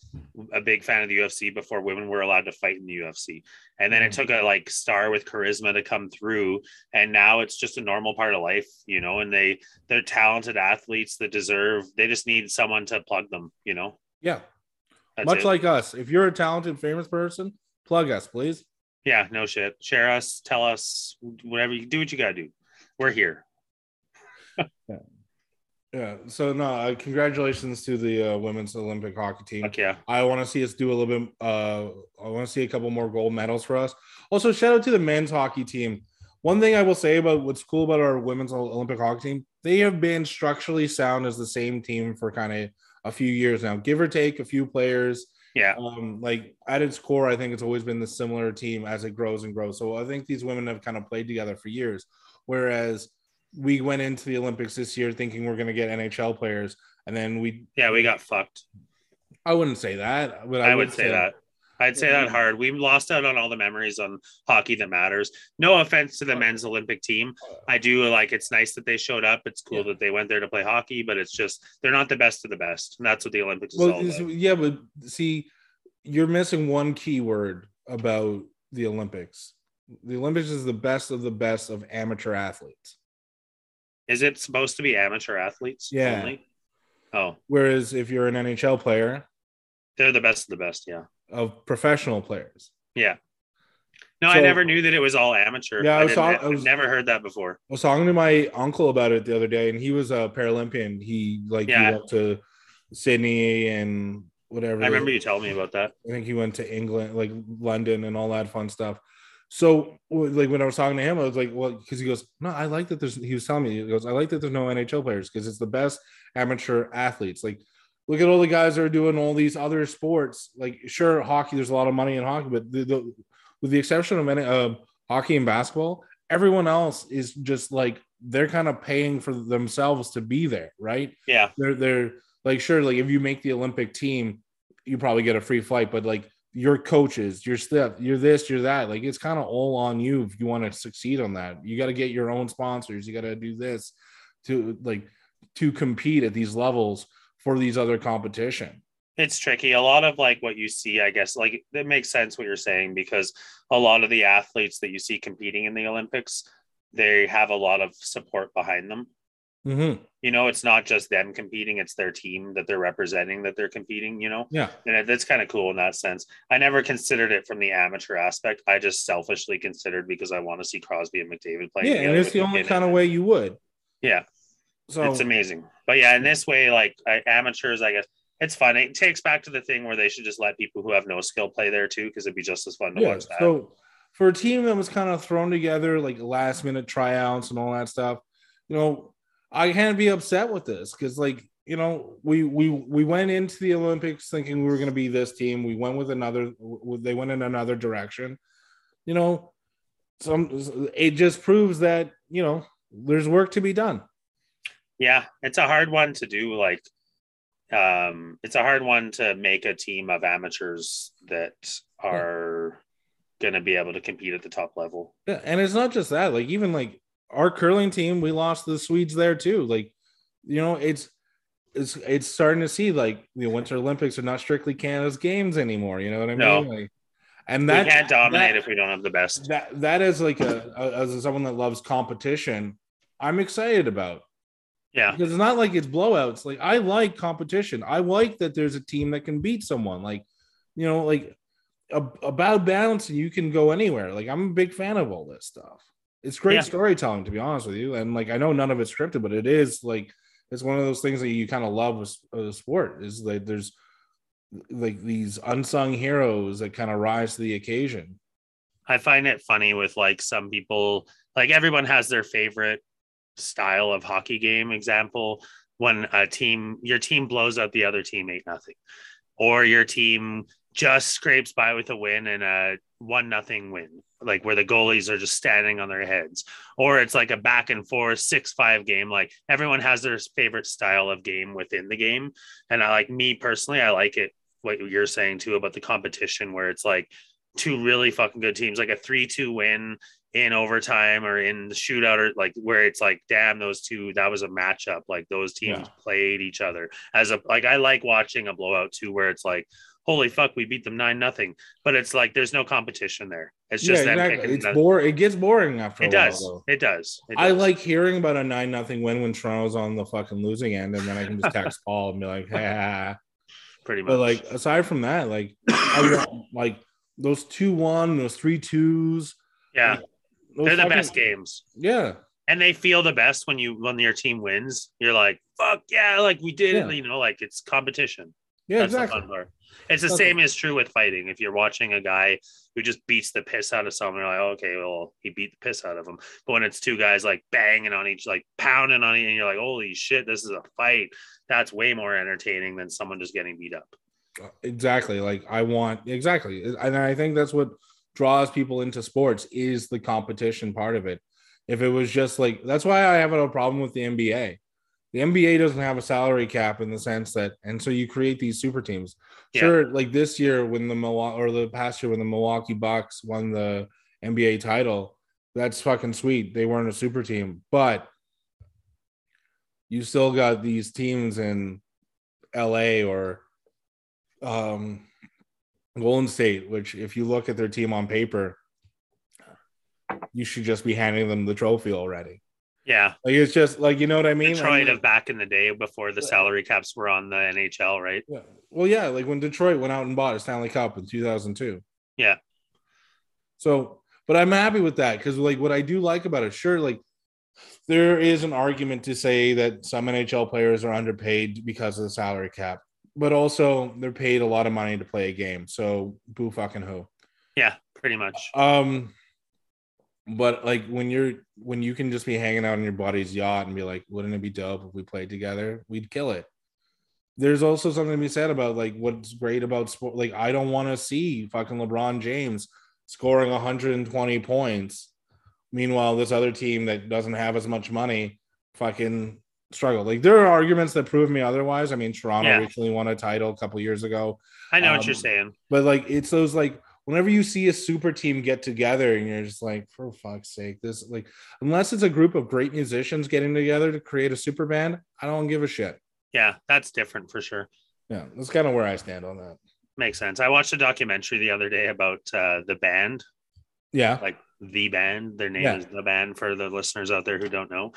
a big fan of the UFC before women were allowed to fight in the UFC. And then it mm-hmm. took a like star with charisma to come through. And now it's just a normal part of life, you know, and they they're talented athletes that deserve they just need someone to plug them, you know. Yeah. That's Much it. like us. If you're a talented, famous person, plug us, please. yeah, no shit. Share us, tell us whatever you do what you gotta do. We're here. Yeah. So no, uh, congratulations to the uh, women's Olympic hockey team. Fuck yeah. I want to see us do a little bit. Uh, I want to see a couple more gold medals for us. Also, shout out to the men's hockey team. One thing I will say about what's cool about our women's Olympic hockey team, they have been structurally sound as the same team for kind of a few years now, give or take a few players. Yeah. Um, like at its core, I think it's always been the similar team as it grows and grows. So I think these women have kind of played together for years. Whereas we went into the Olympics this year thinking we're going to get NHL players, and then we Yeah, we got fucked. I wouldn't say that, but I, would say that. I'd say that hard. We lost out on all the memories on hockey that matters. No offense to the men's Olympic team. I do like it's nice that they showed up. It's cool Yeah. that they went there to play hockey, but it's just they're not the best of the best. And that's what the Olympics is Well, all about. yeah, but see, you're missing one key word about the Olympics. The Olympics is the best of the best of amateur athletes. Is it supposed to be amateur athletes Yeah. only? Oh, Whereas if you're an NHL player they're the best of the best. Yeah. of professional players, Yeah. No, I never knew that it was all amateur. Yeah, I I, was I I've was- never heard that before. I was talking to my uncle about it the other day, and he was a Paralympian. He like Yeah. he went to Sydney and whatever. I remember you telling me about that. I think he went to England, like London, and all that fun stuff. So, like when I was talking to him, I was like, "Well," because he goes, "No, I like that." There's he was telling me, he goes, "I like that there's no NHL players because it's the best amateur athletes." Like, look at all the guys that are doing all these other sports. Like, sure, hockey, there's a lot of money in hockey, but the, the, with the exception of any, uh, hockey and basketball, everyone else is just like they're kind of paying for themselves to be there, right? Yeah. they're they're like sure like if you make the olympic team you probably get a free flight but like your coaches your stuff you're this you're that like it's kind of all on you if you want to succeed on that you got to get your own sponsors you got to do this to like to compete at these levels for these other competition It's tricky. A lot of like what you see, I guess, like it makes sense what you're saying because a lot of the athletes that you see competing in the Olympics, they have a lot of support behind them. Mm-hmm. You know, it's not just them competing, it's their team that they're representing that they're competing, you know? yeah And it- that's kind of cool in that sense. I never considered it from the amateur aspect. I just selfishly considered because I want to see Crosby and McDavid play. yeah and it's the only kind of way you would Yeah. so it's amazing. But yeah, in this way, like I, amateurs, I guess it's fun. It takes back to the thing where they should just let people who have no skill play there too, because it'd be just as fun to yeah watch that. so for a team that was kind of thrown together like last minute tryouts and all that stuff you know i can't be upset with this because like you know we we we went into the olympics thinking we were going to be this team we went with another they went in another direction you know some it just proves that you know there's work to be done yeah, it's a hard one to do. Like, um, it's a hard one to make a team of amateurs that are going to be able to compete at the top level. Yeah, and it's not just that. Like even like our curling team, we lost the Swedes there too. Like, you know, it's it's it's starting to see like the Winter Olympics are not strictly Canada's games anymore. You know what I No. mean? Like, and that we can't dominate that, if we don't have the best. that that is like a, a as someone that loves competition, I'm excited about Yeah, because it's not like it's blowouts. Like I like competition. I like that there's a team that can beat someone. Like, you know, like a, about balance and you can go anywhere. Like I'm a big fan of all this stuff. It's great Yeah. storytelling, to be honest with you. And like I know none of it's scripted, but it is like it's one of those things that you kind of love with uh, sport. Is like there's like these unsung heroes that kind of rise to the occasion. I find it funny with like some people, like everyone has their favorite style of hockey game example when a team your team blows out the other team eight nothing or your team just scrapes by with a win and a one nothing win like where the goalies are just standing on their heads. Or it's like a back and forth six five game like everyone has their favorite style of game within the game. And i like me personally i like it what you're saying too about the competition where it's like two really fucking good teams like a 3-2 win in overtime or in the shootout or like where it's like damn those two that was a matchup. Like those teams Yeah. played each other as a like i like watching a blowout too where it's like holy fuck we beat them nine nothing but it's like there's no competition there it's just yeah, exactly. It's bore. It gets boring after it a while. does though. it does It I like hearing about a nine nothing win when Toronto's on the fucking losing end, and then I can just text (laughs) Paul and be like, "Ha." pretty much But like aside from that, like I (coughs) want, like those two one, those three twos. yeah those they're the fucking- best games Yeah, and they feel the best when you when your team wins you're like fuck yeah like we did Yeah. it you know like it's competition yeah, That's exactly. the fun part. It's the That's same as true with fighting. If you're watching a guy who just beats the piss out of someone, you're like, okay, well, he beat the piss out of him. But when it's two guys like banging on each, like pounding on each, and you're like, holy shit, this is a fight. That's way more entertaining than someone just getting beat up. Uh, exactly. Like I want exactly, and I think that's what draws people into sports is the competition part of it. If it was just like that's why I have a problem with the NBA. The NBA doesn't have a salary cap in the sense that, and so you create these super teams. Yeah. Sure, like this year when the Milwaukee or the past year when the Milwaukee Bucks won the NBA title, that's fucking sweet. They weren't a super team, but you still got these teams in LA or um Golden State, which if you look at their team on paper, you should just be handing them the trophy already. Yeah, Like it's just like you know what I mean. Detroit I'm- of back in the day before the salary caps were on the NHL, right? Yeah. Well, yeah, like when Detroit went out and bought a Stanley Cup in 2002. Yeah. So, but I'm happy with that because, like, what I do like about it, sure, like, there is an argument to say that some NHL players are underpaid because of the salary cap, but also they're paid a lot of money to play a game. So, boo fucking who. Yeah, pretty much. Um, but like when you're when you can just be hanging out on your buddy's yacht and be like, wouldn't it be dope if we played together? We'd kill it. There's also something to be said about like what's great about sport. Like I don't want to see fucking LeBron James scoring 120 points. Meanwhile, this other team that doesn't have as much money fucking struggle. Like there are arguments that prove me otherwise. I mean, Toronto Yeah. recently won a title a couple years ago. I know what um, you're saying. But like it's those like whenever you see a super team get together and you're just like, for fuck's sake, this like unless it's a group of great musicians getting together to create a super band, I don't give a shit. Yeah, that's different for sure. Yeah, that's kind of where I stand on that. Makes sense. I watched a documentary the other day about uh, the band, Yeah. like the band. Their name Yeah. is the band for the listeners out there who don't know.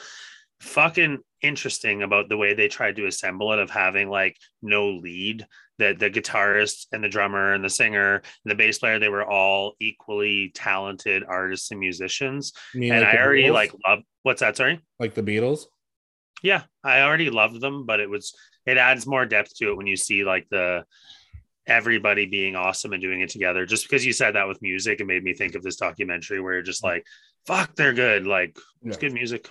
Fucking interesting about the way they tried to assemble it of having like no lead. That the guitarist and the drummer and the singer and the bass player, they were all equally talented artists and musicians. And like I already Beatles? like love what's that? Sorry. like the Beatles. Yeah, I already loved them, but it was it adds more depth to it when you see like the everybody being awesome and doing it together. Just because you said that with music, it made me think of this documentary where you're just mm. like, fuck, they're good. Like it's Yeah. good music.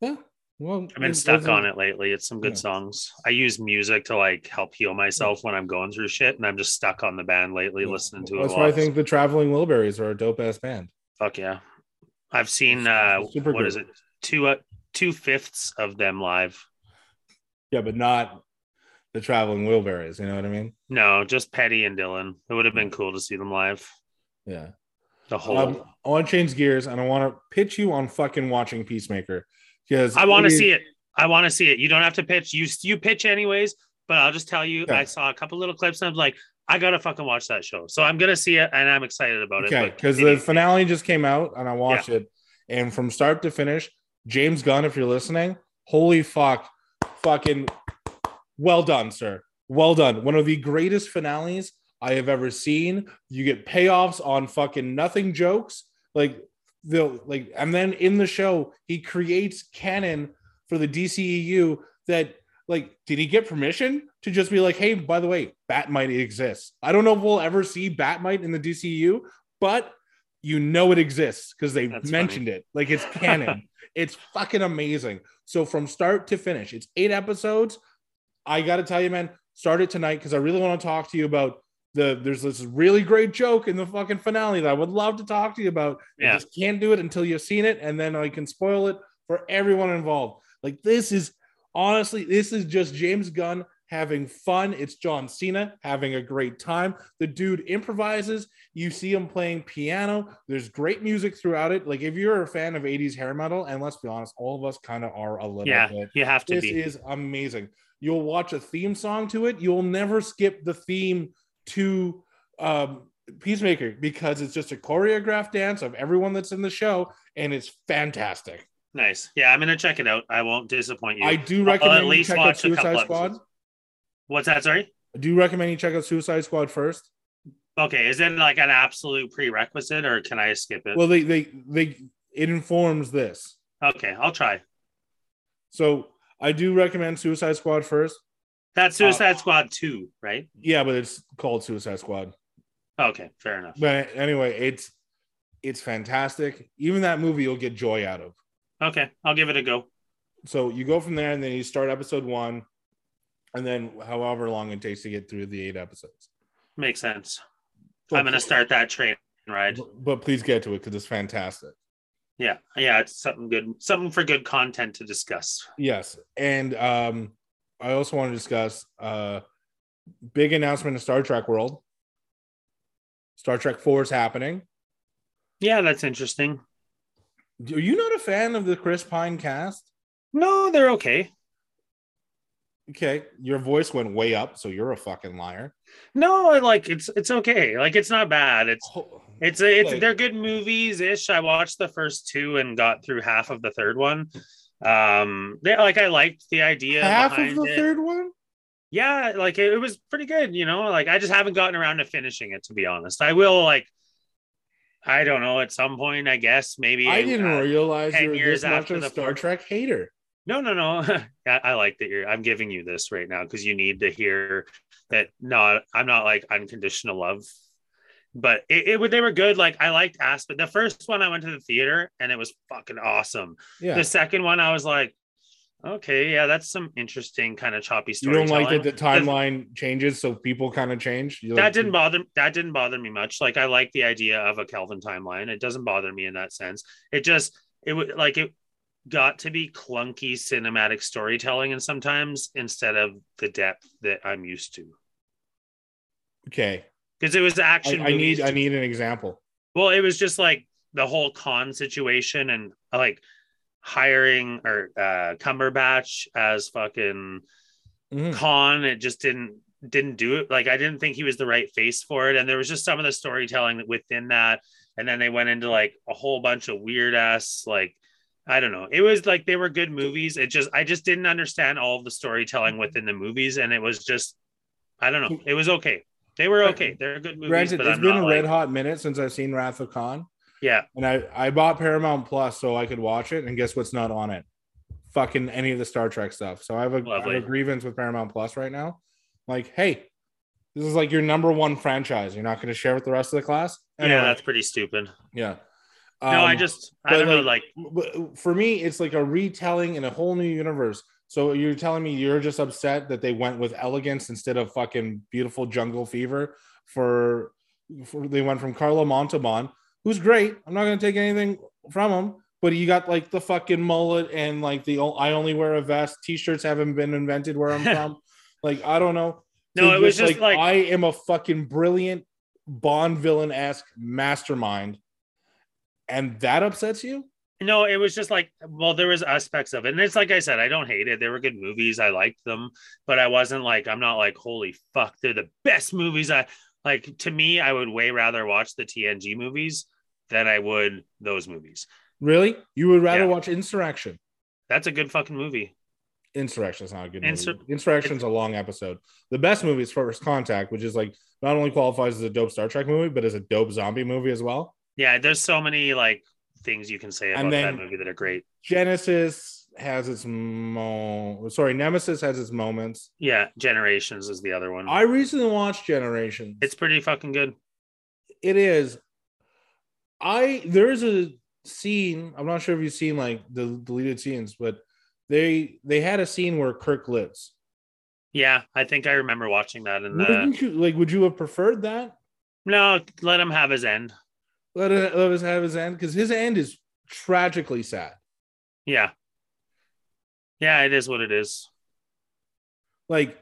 Yeah. Well, I've been stuck on it lately. It's some good Yeah. songs. I use music to like help heal myself when I'm going through shit, and I'm just stuck on the band lately, listening to it. That's why I think the Traveling Wilburys are a dope ass band. Fuck yeah. I've seen uh super what is it? Two uh, two fifths of them live. Yeah, but not the Traveling Wilburys. You know what I mean? No, just Petty and Dylan. It would have been cool to see them live. Yeah. The whole Um, I want to change gears and I want to pitch you on fucking watching Peacemaker because I want to see it. I want to see it. You don't have to pitch. You you pitch anyways, but I'll just tell you, Yeah. I saw a couple little clips and I'm like, I gotta fucking watch that show. So I'm gonna see it and I'm excited about Okay, it. because the finale just came out and I watched it, and from start to finish, James Gunn, if you're listening, holy fuck, fucking well done, sir. Well done. One of the greatest finales I have ever seen. You get payoffs on fucking nothing jokes, like the like, and then in the show, he creates canon for the DCEU that like did he get permission to just be like hey by the way Bat-Mite exists? I don't know if we'll ever see Bat-Mite in the dcu but you know it exists because they That's mentioned it. Like it's canon. (laughs) It's fucking amazing. So from start to finish it's eight episodes. I gotta tell you man start it tonight because i really want to talk to you about the there's this really great joke in the fucking finale that i would love to talk to you about I Yeah. just can't do it until you've seen it and then i can spoil it for everyone involved like this is honestly, this is just James Gunn having fun. It's John Cena having a great time. The dude improvises. You see him playing piano. There's great music throughout it. Like if you're a fan of 80s hair metal, and let's be honest, all of us kind of are a little yeah, bit. you have to This be. is amazing. You'll watch a theme song to it. You'll never skip the theme to um, Peacemaker because it's just a choreographed dance of everyone that's in the show, and it's fantastic. nice. Yeah, I'm gonna check it out. I won't disappoint you. I do recommend at you least check out watch Suicide Squad. What's that? Sorry. I do recommend you check out Suicide Squad first. Okay, is it like an absolute prerequisite, or can I skip it? Well, they they they it informs this. okay, I'll try. So I do recommend Suicide Squad first. That's Suicide Squad two, right? Yeah, but it's called Suicide Squad. Okay, fair enough. But anyway, it's it's fantastic. Even that movie you'll get joy out of. Okay, I'll give it a go. So you go from there and then you start episode one, and then however long it takes to get through the eight episodes. Makes sense. But- I'm gonna start that train ride. But please get to it because it's fantastic. Yeah, yeah, it's something good, something for good content to discuss. Yes, and um, I also want to discuss uh, big announcement in Star Trek world. Star Trek Four is happening. Yeah, that's interesting. Are you not a fan of the Chris Pine cast? No, they're okay. Okay, your voice went way up, so you're a fucking liar. No, I like it's it's okay. Like it's not bad. It's Oh, It's it's Okay. they're good movies ish. I watched the first two and got through half of the third one. Um, they like I liked the idea Half of the it. third one. Yeah, like it, it was pretty good. You know, like I just haven't gotten around to finishing it. To be honest, I will like. I don't know. At some point, I guess maybe I didn't uh, realize you were years this much after a the Star Trek hater. No, no, no. (laughs) I, I like that you're. I'm giving you this right now because you need to hear that. No, I'm not like unconditional love, but it, it would. They were good. Like I liked Aspen. The first one I went to the theater and it was fucking awesome. Yeah, The second one I was like, okay, yeah, that's some interesting kind of choppy you storytelling. don't like that the timeline changes, so people kind of change. You that like- didn't bother that didn't bother me much like i like the idea of a kelvin timeline it doesn't bother me in that sense it just it would like it got to be clunky cinematic storytelling and sometimes instead of the depth that i'm used to Okay, because it was action I need movies. I need an example. well it was just like the whole Khan situation and like hiring or uh cumberbatch as fucking Mhm. Khan. It just didn't didn't do it. Like i didn't think he was the right face for it. And there was just some of the storytelling within that. And then they went into like a whole bunch of weird ass like i don't know. It was like they were good movies. It just i just didn't understand all the storytelling within the movies. And it was just i don't know. It was okay they were okay they're good movies Granted, but it's I'm been a red hot minute since I've seen Wrath of Khan, yeah and I I bought Paramount Plus so I could watch it. And guess what's not on it? Fucking any of the Star Trek stuff. So I have a, I have a grievance with Paramount Plus right now. Like, hey, this is like your number one franchise. You're not going to share with the rest of the class. yeah that's pretty stupid yeah. no i Um, just i don't know like for me, it's like a retelling in a whole new universe. So you're telling me you're just upset that they went with elegance instead of fucking beautiful jungle fever for, for they went from Ricardo Montalban, who's great. I'm not gonna take anything from him, but you got like the fucking mullet and like the I only wear a vest. T-shirts haven't been invented where I'm (laughs) from. like I don't know. No, it was just like- I am a fucking brilliant Bond villain esque mastermind, and that upsets you. No, it was just like, well, there was aspects of it, and it's like I said, I don't hate it. They were good movies. I liked them, but I wasn't like, I'm not like, holy fuck, they're the best movies. I like. To me, I would way rather watch the TNG movies than I would those movies. Really? You would rather Yeah. watch Insurrection? That's a good fucking movie. Insurrection's not a good Insur- movie. Insurrection's a long episode. The best movie is First Contact, which is like not only qualifies as a dope Star Trek movie, but as a dope zombie movie as well. Yeah, there's so many like things you can say about that movie that are great. Genesis has its mo sorry, Nemesis has its moments. Yeah, Generations is the other one. I recently watched Generations. it's pretty fucking good. it is. I there's a scene. I'm not sure if you've seen like the deleted scenes, but they they had a scene where Kirk lives. Yeah, I think I remember watching that. In the you like? Would you have preferred that? no, let him have his end. Let it let us have his end because his end is tragically sad. Yeah, yeah, it is what it is. Like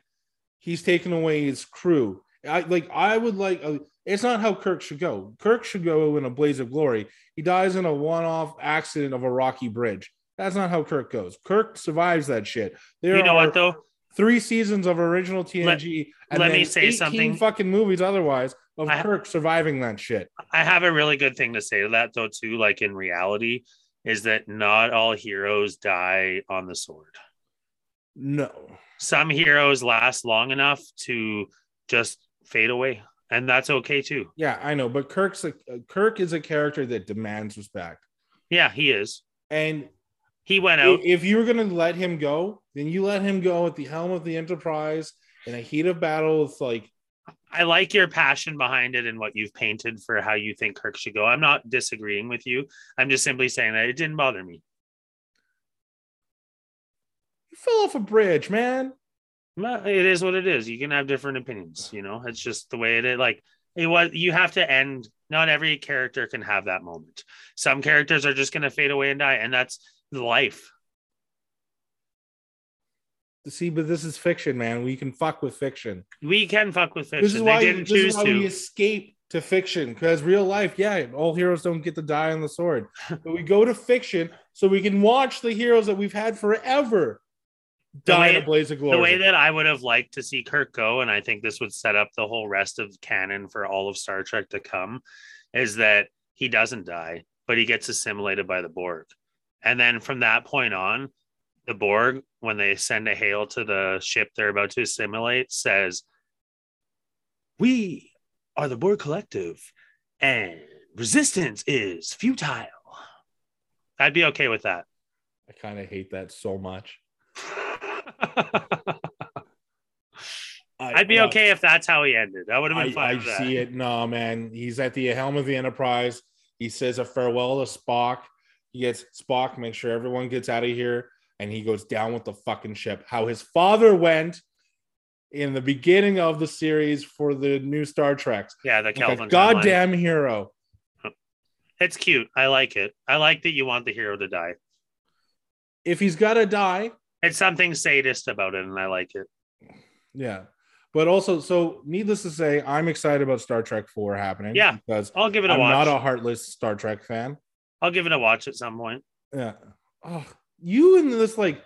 he's taken away his crew. I like. I would like. Uh, it's not how Kirk should go. Kirk should go in a blaze of glory. He dies in a one-off accident of a rocky bridge. That's not how Kirk goes. Kirk survives that shit. There you know what though? three seasons of original TNG. and let then me say 18 something. Fucking movies otherwise of I- Kirk surviving that shit. I have a really good thing to say to that though too. Like in reality, is that not all heroes die on the sword. No. Some heroes last long enough to just fade away, and that's okay too. Yeah, I know, but Kirk's a uh, Kirk is a character that demands respect. Yeah, he is. And He went out. if you were going to let him go, then you let him go at the helm of the Enterprise in a heat of battle. It's like, I like your passion behind it and what you've painted for how you think Kirk should go. I'm not disagreeing with you. I'm just simply saying that it didn't bother me. you fell off a bridge, man. Well, It is what it is. You can have different opinions. You know, it's just the way it is. Like it was. You have to end. Not every character can have that moment. Some characters are just going to fade away and die, and that's life. See, but this is fiction, man. We can fuck with fiction. We can fuck with fiction. This is why, they didn't choose why we escape to fiction because real life, yeah, all heroes don't get to die on the sword, (laughs) but we go to fiction so we can watch the heroes that we've had forever The die way- in a blaze of glory. the way that I would have liked to see Kirk go, and I think this would set up the whole rest of canon for all of Star Trek to come, is that he doesn't die, but he gets assimilated by the Borg. And then from that point on, the Borg, when they send a hail to the ship they're about to assimilate, says, We are the Borg Collective, and resistance is futile. I'd be okay with that. I kind of hate that so much. I, I'd be uh, okay if that's how he ended. That would have been I, fine I see it. No, man. He's at the helm of the Enterprise. He says a farewell to Spock. He gets Spock, make sure everyone gets out of here, and he goes down with the fucking ship. How his father went in the beginning of the series for the new Star Treks. Yeah, the Like a timeline. goddamn hero. It's cute. I like it. I like that you want the hero to die. If he's got to die, It's something sadist about it, and I like it. yeah. But also, so needless to say, I'm excited about Star Trek 4 happening. Yeah. Because I'll give it a I'm watch. not a heartless Star Trek fan. I'll give it a watch at some point. Yeah. Oh, you in this like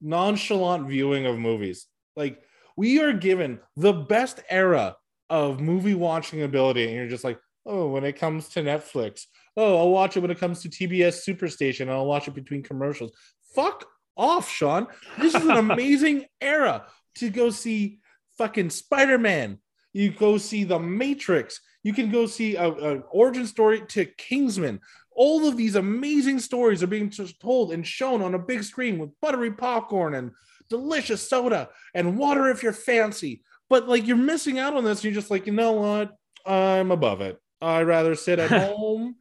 nonchalant viewing of movies. Like we are given the best era of movie watching ability, and you're just like, oh, when it comes to Netflix, oh, I'll watch it when it comes to TBS Superstation, and I'll watch it between commercials. Fuck off, Sean. This is an (laughs) amazing era to go see fucking Spider-Man. You go see The Matrix. You can go see a, a origin story to Kingsman all of these amazing stories are being told and shown on a big screen with buttery popcorn and delicious soda and water if you're fancy. But like you're missing out on this. You're just like, you know what? I'm above it. I'd rather sit at (laughs) home.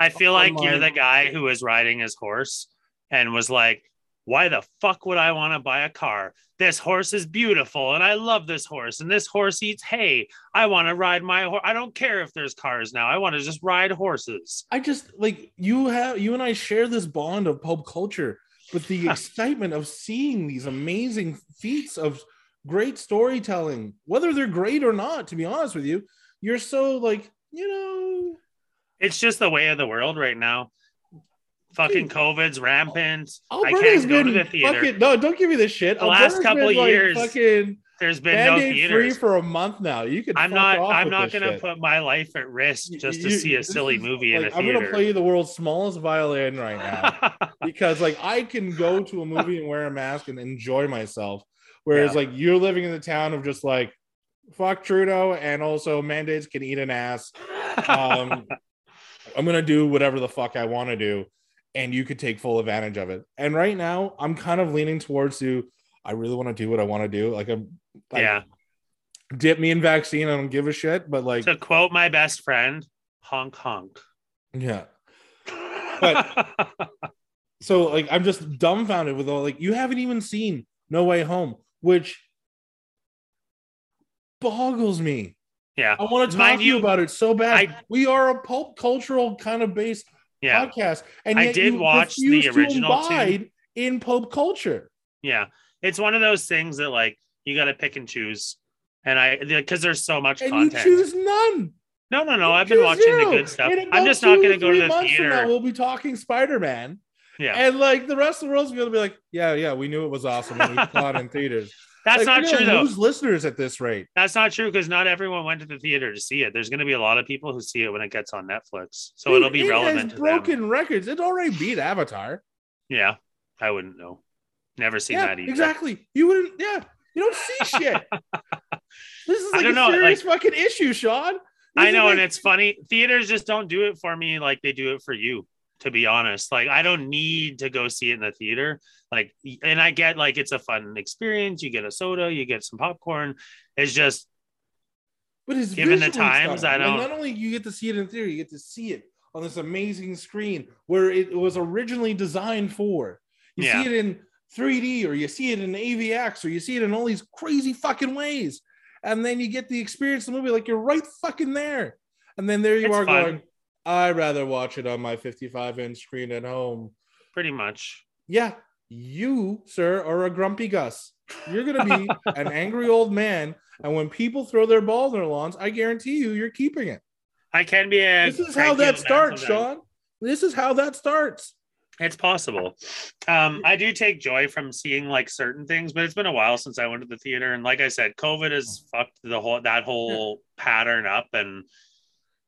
I feel like you're the guy who was riding his horse and was like, why the fuck would I want to buy a car? This horse is beautiful and I love this horse and this horse eats hay. I want to ride my horse. I don't care if there's cars now. I want to just ride horses. I just like you have you and I share this bond of pulp culture with the (laughs) excitement of seeing these amazing feats of great storytelling, whether they're great or not, to be honest with you. You're so like, you know, It's just the way of the world right now. Fucking. COVID's rampant. I can't go to the theater. fucking no. Don't give me this shit. The last couple been, like, years, fucking There's been no mandate free for a month now. You could. I'm not. I'm not gonna shit. put my life at risk just to You- see a silly is, movie like, in a I'm gonna play you the world's smallest violin right now (laughs) because like I can go to a movie and wear a mask and enjoy myself, whereas Yeah. like you're living in the town of just like fuck Trudeau and also mandates can eat an ass. Um, (laughs) I'm gonna do whatever the fuck I want to do, and you could take full advantage of it. And right now, I'm kind of leaning towards to I really want to do what I want to do. Like I'm, like, yeah. dip me in vaccine. I don't give a shit. But like, To quote my best friend, honk honk. yeah. (laughs) But- So like, I'm just dumbfounded with all like you haven't even seen No Way Home, which boggles me. yeah. I want to talk Mind to you you, about it so bad. I- we are a pulp cultural kind of based Yeah. podcast, and I did watch the original two. in pulp culture. Yeah. It's one of those things that like you got to pick and choose. And I, because there's so much And content. you choose none. no, no, no. You I've been watching zero. the good stuff. I'm just not going to go to the from now, theater. we'll be talking Spider Man, yeah. and like the rest of the world's going to be like, yeah, yeah, we knew it was awesome, we saw it in theaters. (laughs) That's Like, not true though. Lose listeners at this rate. That's not true because not everyone went to the theater to see it. There's going to be a lot of people who see it when it gets on Netflix, so Dude, it'll be it relevant Has to broken them. records. It already beat Avatar. Yeah, I wouldn't know. Never seen yeah, that either. exactly. You wouldn't. Yeah, you don't see (laughs) shit. this is like a know, serious fucking issue, Sean. This I know, and it's funny. Theaters just don't do it for me like they do it for you. To be honest, like I don't need to go see it in the theater. Like, and I get like it's a fun experience. You get a soda, you get some popcorn. It's just But it's Given the times. I don't- not only you get to see it in theory, you get to see it on this amazing screen where it was originally designed for. You Yeah. see it in 3D, or you see it in AVX, or you see it in all these crazy fucking ways, and then you get the experience of the movie like you're right fucking there. And then there you It's are fun. going, I'd rather watch it on my 55 inch screen at home. pretty much. Yeah, you, sir, are a grumpy Gus. You're gonna be (laughs) an angry old man, and when people throw their ball in their lawns, I guarantee you, you're keeping it. I can be a. This is how that starts, sometimes. Sean. This is how that starts. It's possible. Um, I do take joy from seeing like certain things, but it's been a while since I went to the theater. And like I said, COVID has fucked the whole that whole pattern up, and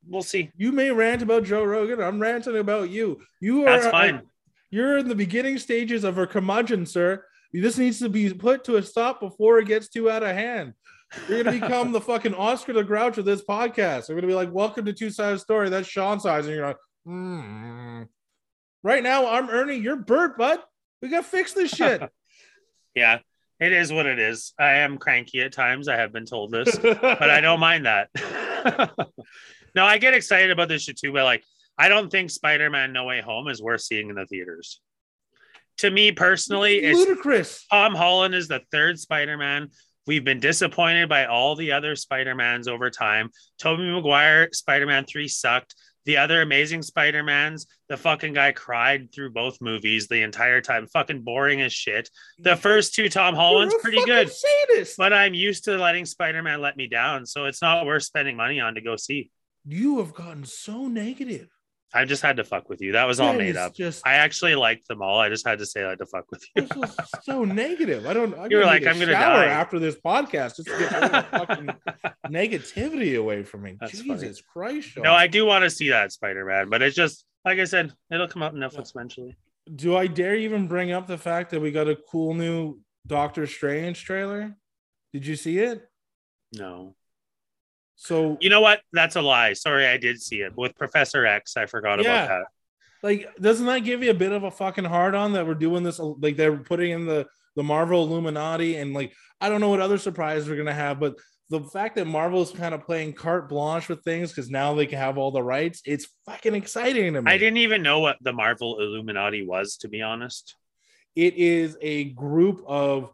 we'll see. You may rant about Joe Rogan. I'm ranting about you. You are That's fine. you're in the beginning stages of a curmudgeon, sir. This needs to be put to a stop before it gets too out of hand. You're gonna become the (laughs) fucking Oscar the Grouch of this podcast. They're gonna be like, "Welcome to Two Sided Story." That's Sean size, and you're like, "Hmm." Right now, I'm Ernie. You're Bert, bud. We gotta fix this shit. (laughs) Yeah, it is what it is. I am cranky at times. I have been told this, but I don't mind that. (laughs) no, I get excited about this shit too, but like, I don't think Spider Man No Way Home is worth seeing in the theaters. To me personally, it's ludicrous. Tom Holland is the third Spider Man. We've been disappointed by all the other Spider Mans over time. Tobey Maguire, Spider Man 3 sucked. The other amazing Spider Mans, the fucking guy cried through both movies the entire time. Fucking boring as shit. The first two Tom Holland's pretty good, Sadist. but I'm used to letting Spider Man let me down. So it's not worth spending money on to go see. You have gotten so negative. I just had to fuck with you. That was all That made up. Just I actually liked them all. I just had to say I had to fuck with you. this was so negative. I don't. I'm You were like, "I'm gonna shower die." after this podcast just to get all the fucking (laughs) negativity away from me. That's Jesus Christ! Sean. No, I do want to see that Spider Man, but it's just like I said, it'll come out Netflix eventually. do. I dare even bring up the fact that we got a cool new Doctor Strange trailer. Did you see it? No, So you know what? That's a lie. Sorry, I did see it with Professor X. I forgot Yeah. about that. like doesn't that give you a bit of a fucking hard on that we're doing this like they're putting in the the marvel illuminati and like i don't know what other surprises we're gonna have but the fact that marvel is kind of playing carte blanche with things because now they can have all the rights it's fucking exciting to me I didn't even know what the Marvel Illuminati was, to be honest. it is a group of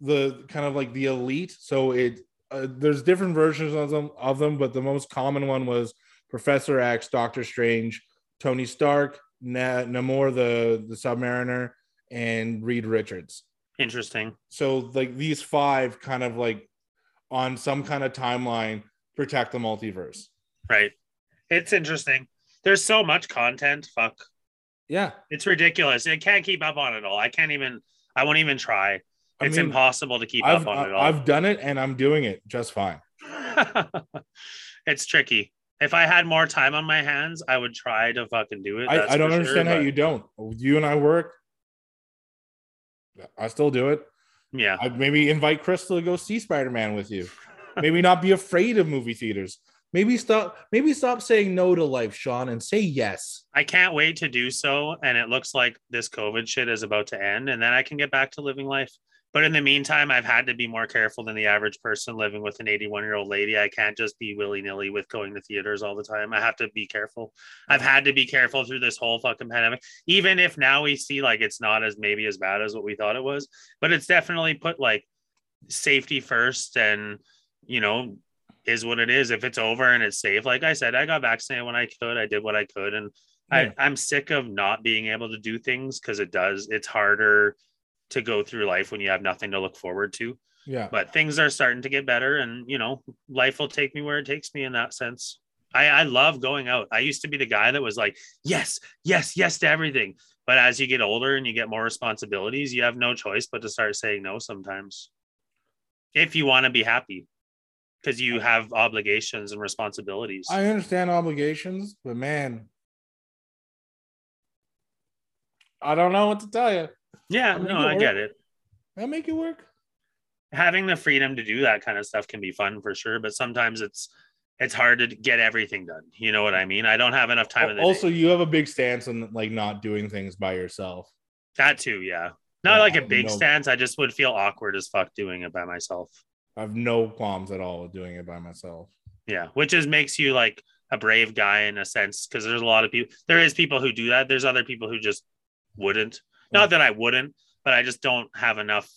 the kind of like the elite so it uh, there's different versions of them of them but the most common one was professor x doctor strange tony stark Na- namor the the submariner and reed richards Interesting. so like these five kind of like on some kind of timeline protect the multiverse Right. It's interesting. There's so much content. Fuck. yeah It's ridiculous. It can't keep up on it all. I can't even. I won't even try. I It's mean, impossible to keep I've, up on it all. I've done it and i'm doing it just fine (laughs) it's tricky. If I had more time on my hands, I would try to fucking do it. I, I don't understand sure, how but you don't. You and I work. I still do it. Yeah. I maybe invite Crystal to go see Spider Man with you. Maybe not be afraid of movie theaters. Maybe stop. Maybe stop saying no to life, Sean, and say yes. I can't wait to do so. And it looks like this COVID shit is about to end, and then I can get back to living life. But in the meantime, I've had to be more careful than the average person living with an 81 year old lady. I can't just be willy nilly with going to theaters all the time. I have to be careful. I've had to be careful through this whole fucking pandemic, even if now we see like it's not as maybe as bad as what we thought it was, but it's definitely put like safety first and, you know, is what it is. If it's over and it's safe, like I said, I got vaccinated when I could. I did what I could, and Yeah. I, I'm sick of not being able to do things because it does. It's harder to go through life when you have nothing to look forward to. Yeah. But things are starting to get better, and you know, life will take me where it takes me in that sense. I, I love going out. I used to be the guy that was like, yes, yes, yes to everything. But as you get older and you get more responsibilities, you have no choice but to start saying no sometimes. If you want to be happy, because you have obligations and responsibilities. I understand obligations, but man, I don't know what to tell you. Yeah, I no, I work. get it. I'll make it work. having the freedom to do that kind of stuff can be fun for sure but sometimes it's it's hard to get everything done you know what i mean i don't have enough time Also, day. you have a big stance on like not doing things by yourself. that too yeah not Yeah, like a big know. stance i just would feel awkward as fuck doing it by myself I have no qualms at all with doing it by myself. yeah which is makes you like a brave guy in a sense because there's a lot of people there is people who do that there's other people who just wouldn't not that i wouldn't but i just don't have enough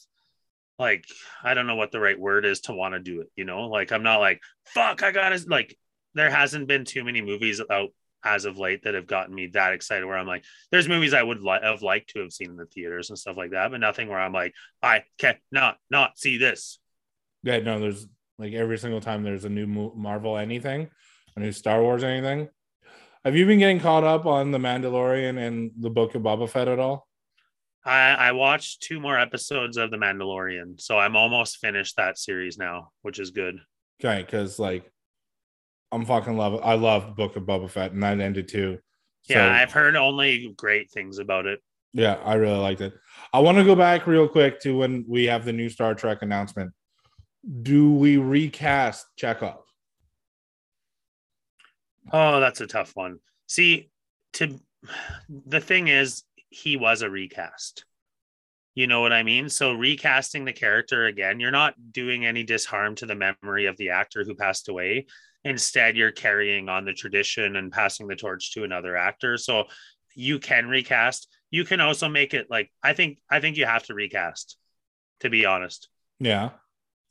like i don't know what the right word is to want to do it you know? Like i'm not like fuck i gotta like there hasn't been too many movies out as of late that have gotten me that excited where i'm like there's movies i would li- have liked to have seen in the theaters and stuff like that but nothing where i'm like i cannot not see this. Yeah, no, there's like every single time there's a new Marvel anything, a new Star Wars anything, Have you been getting caught up on the Mandalorian and the Book of Boba Fett at all? I, I watched two more episodes of The Mandalorian, so I'm almost finished that series now, which is good. Okay, because like I'm fucking love I love Book of Boba Fett, and that ended too. So, Yeah, I've heard only great things about it. yeah, I really liked it. I want to go back real quick to when we have the new Star Trek announcement. Do we recast Chekov? Oh, that's a tough one. See, to the thing is, he was a recast. You know what I mean? So recasting the character again, you're not doing any disharm to the memory of the actor who passed away. Instead, you're carrying on the tradition and passing the torch to another actor. So you can recast. You can also make it like I think I think you have to recast, to be honest Yeah.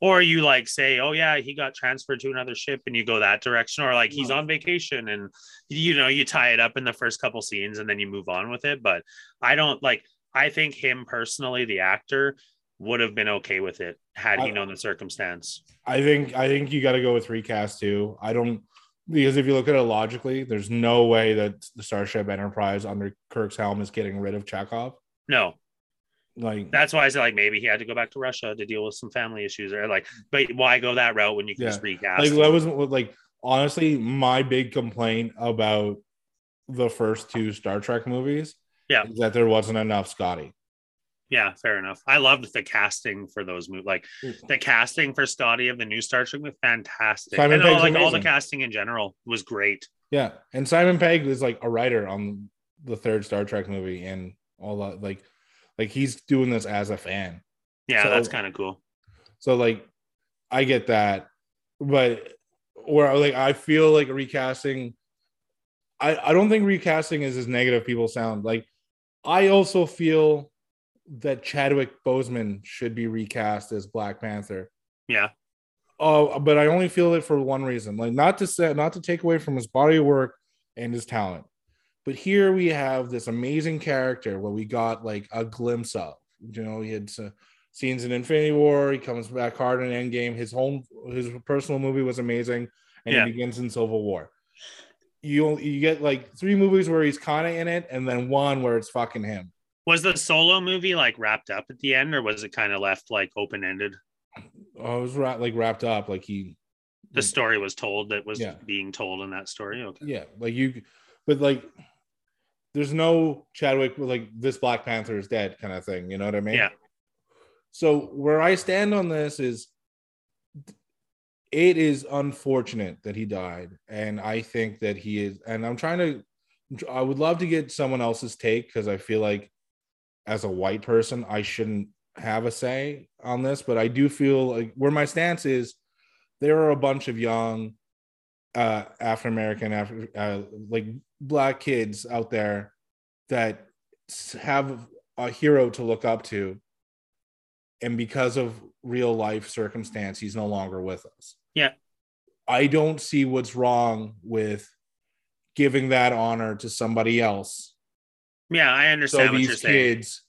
Or you like say oh yeah he got transferred to another ship and you go that direction or like he's on vacation and you know you tie it up in the first couple scenes and then you move on with it but i don't like i think him personally the actor would have been okay with it had he known the circumstance I think I think you got to go with recast too. I don't because if you look at it logically, there's no way that the Starship Enterprise under Kirk's helm is getting rid of Chekov. no Like that's why i said like maybe he had to go back to russia to deal with some family issues or like but why go that route when you can Yeah. just recast like that was like honestly my big complaint about the first two Star Trek movies. Yeah. is that there wasn't enough Scotty. Yeah, fair enough. I loved the casting for those movies. Like mm. the casting for Scotty of the new Star Trek was fantastic. Simon and all, like all the casting in general was great. Yeah, and Simon Pegg is like a writer on the third Star Trek movie and all that. Like, like he's doing this as a fan. Yeah, So- that's kind of cool. So like, I get that, but where like I feel like recasting. I I don't think recasting is as negative people sound. Like, I also feel that Chadwick Boseman should be recast as Black Panther. Yeah. Oh, but I only feel it for one reason. Like not to say not to take away from his body of work and his talent. But here we have this amazing character where we got like a glimpse of. You know, he had uh, scenes in Infinity War. He comes back hard in Endgame. His home, his personal movie was amazing, and Yeah. he begins in Civil War. You you get like three movies where he's kind of in it, and then one where it's fucking him. Was the solo movie like wrapped up at the end, or was it kind of left like open ended? Oh, it was wra- like wrapped up, like he The story was told that was Yeah. being told in that story. Okay. yeah like you but like there's no chadwick like this black panther is dead kind of thing you know what i mean Yeah. so where i stand on this is it is unfortunate that he died and i think that he is and i'm trying to i would love to get someone else's take because i feel like as a white person i shouldn't have a say on this but i do feel like where my stance is there are a bunch of young uh African American Afri- uh, like black kids out there that have a hero to look up to and because of real life circumstance he's no longer with us Yeah. i don't see what's wrong with giving that honor to somebody else Yeah, I so understand you're these saying. kids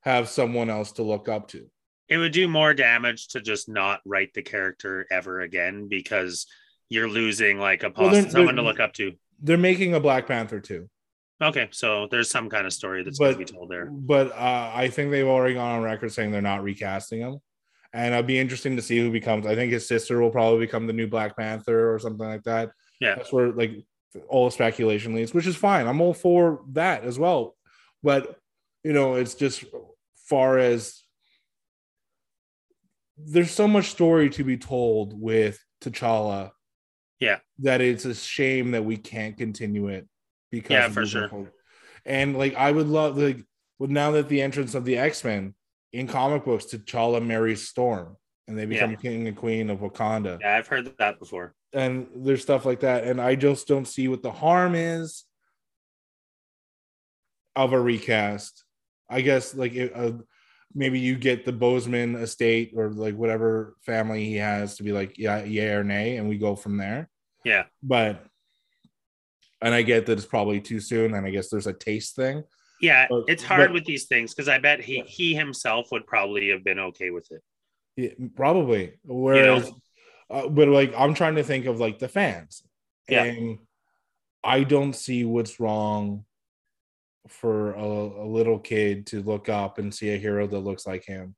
have someone else to look up to It would do more damage to just not write the character ever again because you're losing like a Well, they're- someone to they're- look up to. they're making a black panther too Okay, so there's some kind of story that's going to be told there. But uh, I think they've already gone on record saying they're not recasting him, and it'd be interesting to see who becomes. I think his sister will probably become the new Black Panther or something like that. Yeah. that's where like all the speculation leads, which is fine. I'm all for that as well. But you know, it's just far as there's so much story to be told with T'Challa. Yeah. that it's a shame that we can't continue it because Yeah, for sure. forward. And like I would love like well now that the entrance of the X-Men in comic books, T'Challa marries Storm and they become Yeah. king and queen of Wakanda. Yeah, I've heard that before. And there's stuff like that. And I just don't see what the harm is of a recast. I guess like it, uh, maybe you get the Boseman estate or like whatever family he has to be like yeah, yeah or nay, and we go from there. Yeah. But and I get that it's probably too soon, and I guess there's a taste thing. Yeah, But- it's hard but- with these things because I bet he he himself would probably have been okay with it. Yeah, probably. Whereas, uh, but like I'm trying to think of like the fans, Yeah. and I don't see what's wrong for a, a little kid to look up and see a hero that looks like him.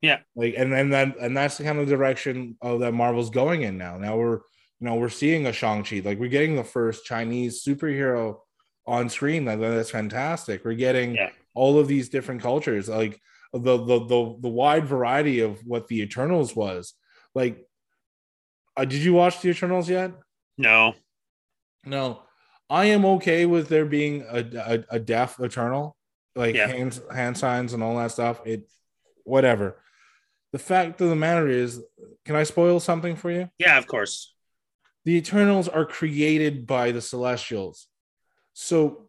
Yeah. Like and then that and that's the kind of direction of that Marvel's going in now. Now we're you know we're seeing a Shang-Chi. Like we're getting the first Chinese superhero on screen. Like that's fantastic. We're getting Yeah. all of these different cultures. Like the the the the wide variety of what the Eternals was. Like uh, did you watch the Eternals yet? No. No, I am okay with there being a, a, a deaf eternal, like Yeah. hand hand signs and all that stuff. It, whatever. The fact of the matter is, can I spoil something for you? Yeah, of course. The Eternals are created by the Celestials, so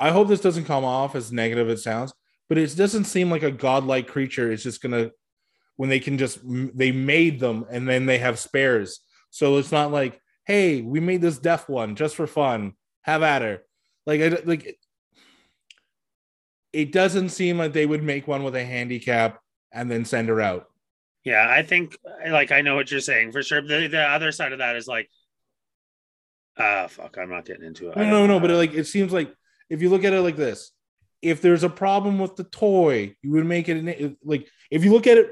I hope this doesn't come off as negative as it sounds, but it doesn't seem like a godlike creature It's just gonna when they can just they made them and then they have spares. So it's not like, hey, we made this deaf one just for fun. Have at her. Like, I, like it doesn't seem like they would make one with a handicap and then send her out. Yeah, I think like I know what you're saying for sure. The the other side of that is like, ah, fuck, I'm not getting into it. No, no, but like it seems like if you look at it like this, if there's a problem with the toy, you would make it an- like if you look at it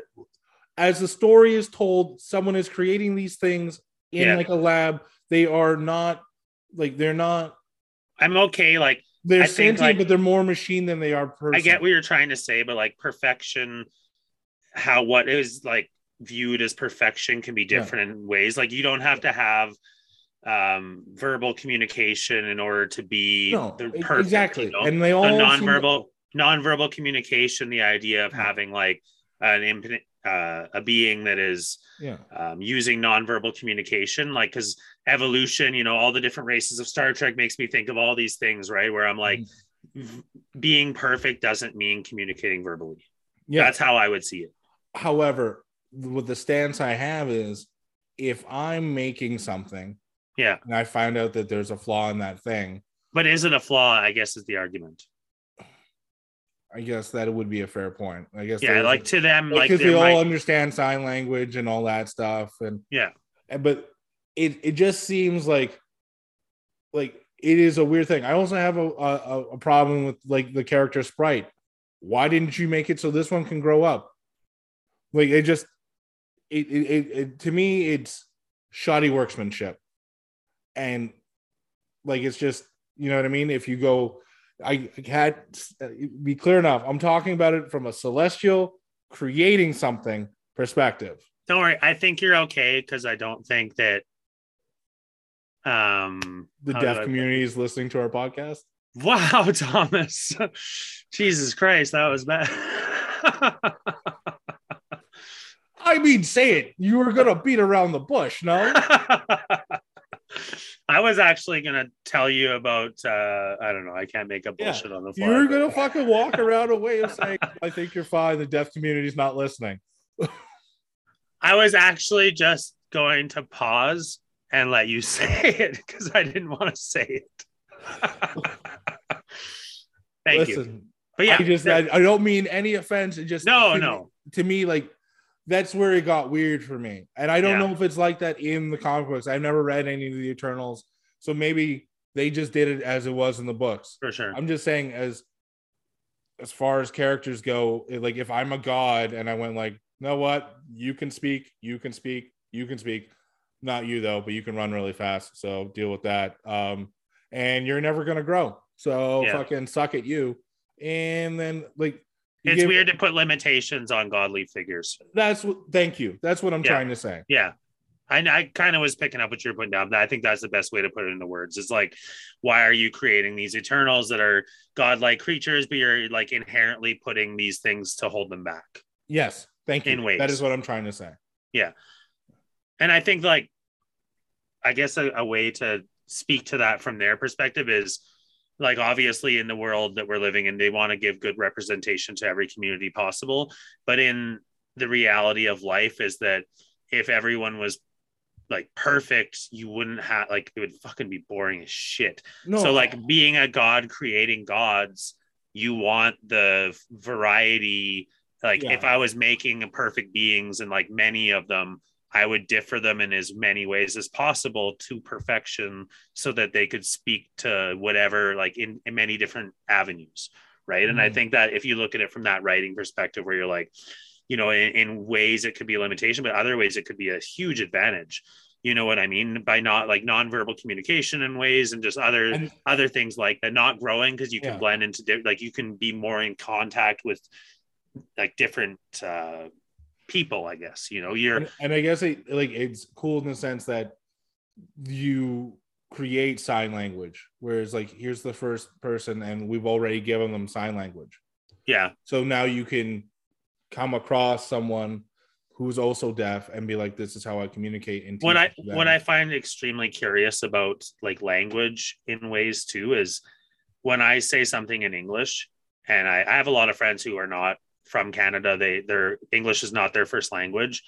as the story is told, someone is creating these things in Yeah. like a lab. They are not like they're not I'm okay. Like they're I sentient, like- but they're more machine than they are person. I get what you're trying to say, but like perfection, how what is like viewed as perfection can be Yeah. different in ways. Like you don't have to have um verbal communication in order to be no, the perfect, exactly, you know? and they all seem- nonverbal nonverbal communication the idea of having like an imp- uh, a being that is Yeah, um, using nonverbal communication like because evolution you know all the different races of star trek makes me think of all these things right? Where i'm like Mm-hmm. being perfect doesn't mean communicating verbally. Yeah. that's how i would see it. However, with the stance I have is if I'm making something yeah. and I find out that there's a flaw in that thing, but is it a flaw i guess is the argument I guess that would be a fair point. I guess yeah like to them like because they they all might, understand sign language and all that stuff, and yeah eh, but it it just seems like like it is a weird thing. I also have a a, a problem with like the character sprite. Why didn't you make it so this one can grow up? Like it just it it, it, it to me it's shoddy workmanship, and like it's just you know what I mean. If you go, I had be clear enough. I'm talking about it from a celestial creating something perspective. don't worry i think you're okay because i don't think that um The deaf community is listening to our podcast. wow (laughs) thomas jesus christ that was bad I mean, say it. You were gonna beat around the bush, no? (laughs) I was actually gonna tell you about uh I don't know, I can't make up Yeah, bullshit on the fly. You're gonna fucking walk around a way of saying, (laughs) "I think you're fine." The deaf community's not listening. (laughs) I was actually just going to pause and let you (laughs) say it because I didn't want to say it. Thank you. But yeah, I just I, I don't mean any offense. It just no, to no. me, to me like that's where it got weird for me. And I don't Yeah. know if it's like that in the comic books. I've never read any of the Eternals, so maybe they just did it as it was in the books. For sure. I'm just saying as as far as characters go, like if I'm a god and I went like, you know what, you can speak, you can speak, you can speak. Not you though, but you can run really fast. So deal with that. Um, and you're never gonna grow. So Yeah. fucking suck at you. And then like It's give- weird to put limitations on godly figures. That's what thank you. That's what I'm Yeah. trying to say. Yeah. I, I kind of was picking up what you're putting down. I think that's the best way to put it into words. It's like, why are you creating these Eternals that are godlike creatures, but you're like inherently putting these things to hold them back? Yes, thank you. In ways. That is what I'm trying to say. Yeah, and I think like I guess a, a way to speak to that from their perspective is like obviously in the world that we're living in, they want to give good representation to every community possible. But in the reality of life is that if everyone was like perfect, you wouldn't have like it would fucking be boring as shit. No, So like being a god creating gods, you want the variety. Like Yeah. if I was making perfect beings and like many of them, I would differ them in as many ways as possible to perfection so that they could speak to whatever, like in, in many different avenues. Right. Mm-hmm. And I think that if you look at it from that writing perspective, where you're like, you know, in, in ways it could be a limitation, but other ways it could be a huge advantage. You know what i mean? By not like nonverbal communication in ways and just other and, other things like that not growing because you can yeah. blend into like you can be more in contact with like different uh people i guess you know you're and, and i guess it like it's cool in the sense that you create sign language whereas like here's the first person and we've already given them sign language. Yeah. So now you can come across someone who's also deaf and be like this is how i communicate and what i what i find extremely curious about like language in ways too is when i say something in english and I, I have a lot of friends who are not from canada. They their english is not their first language.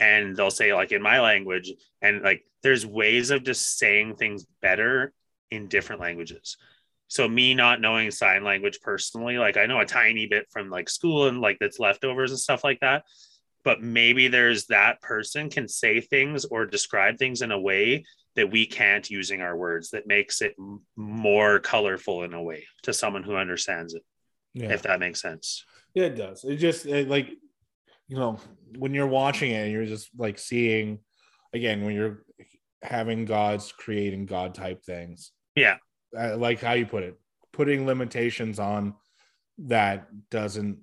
And they'll say like in my language and like there's ways of just saying things better in different languages so me not knowing sign language personally like i know a tiny bit from like school and like that's leftovers and stuff like that but maybe there's that person can say things or describe things in a way that we can't using our words that makes it more colorful in a way to someone who understands it yeah. if that makes sense. Yeah it does. It just it, like you know when you're watching it you're just like seeing again when you're having gods creating god type things. Yeah uh, like how you put it putting limitations on that doesn't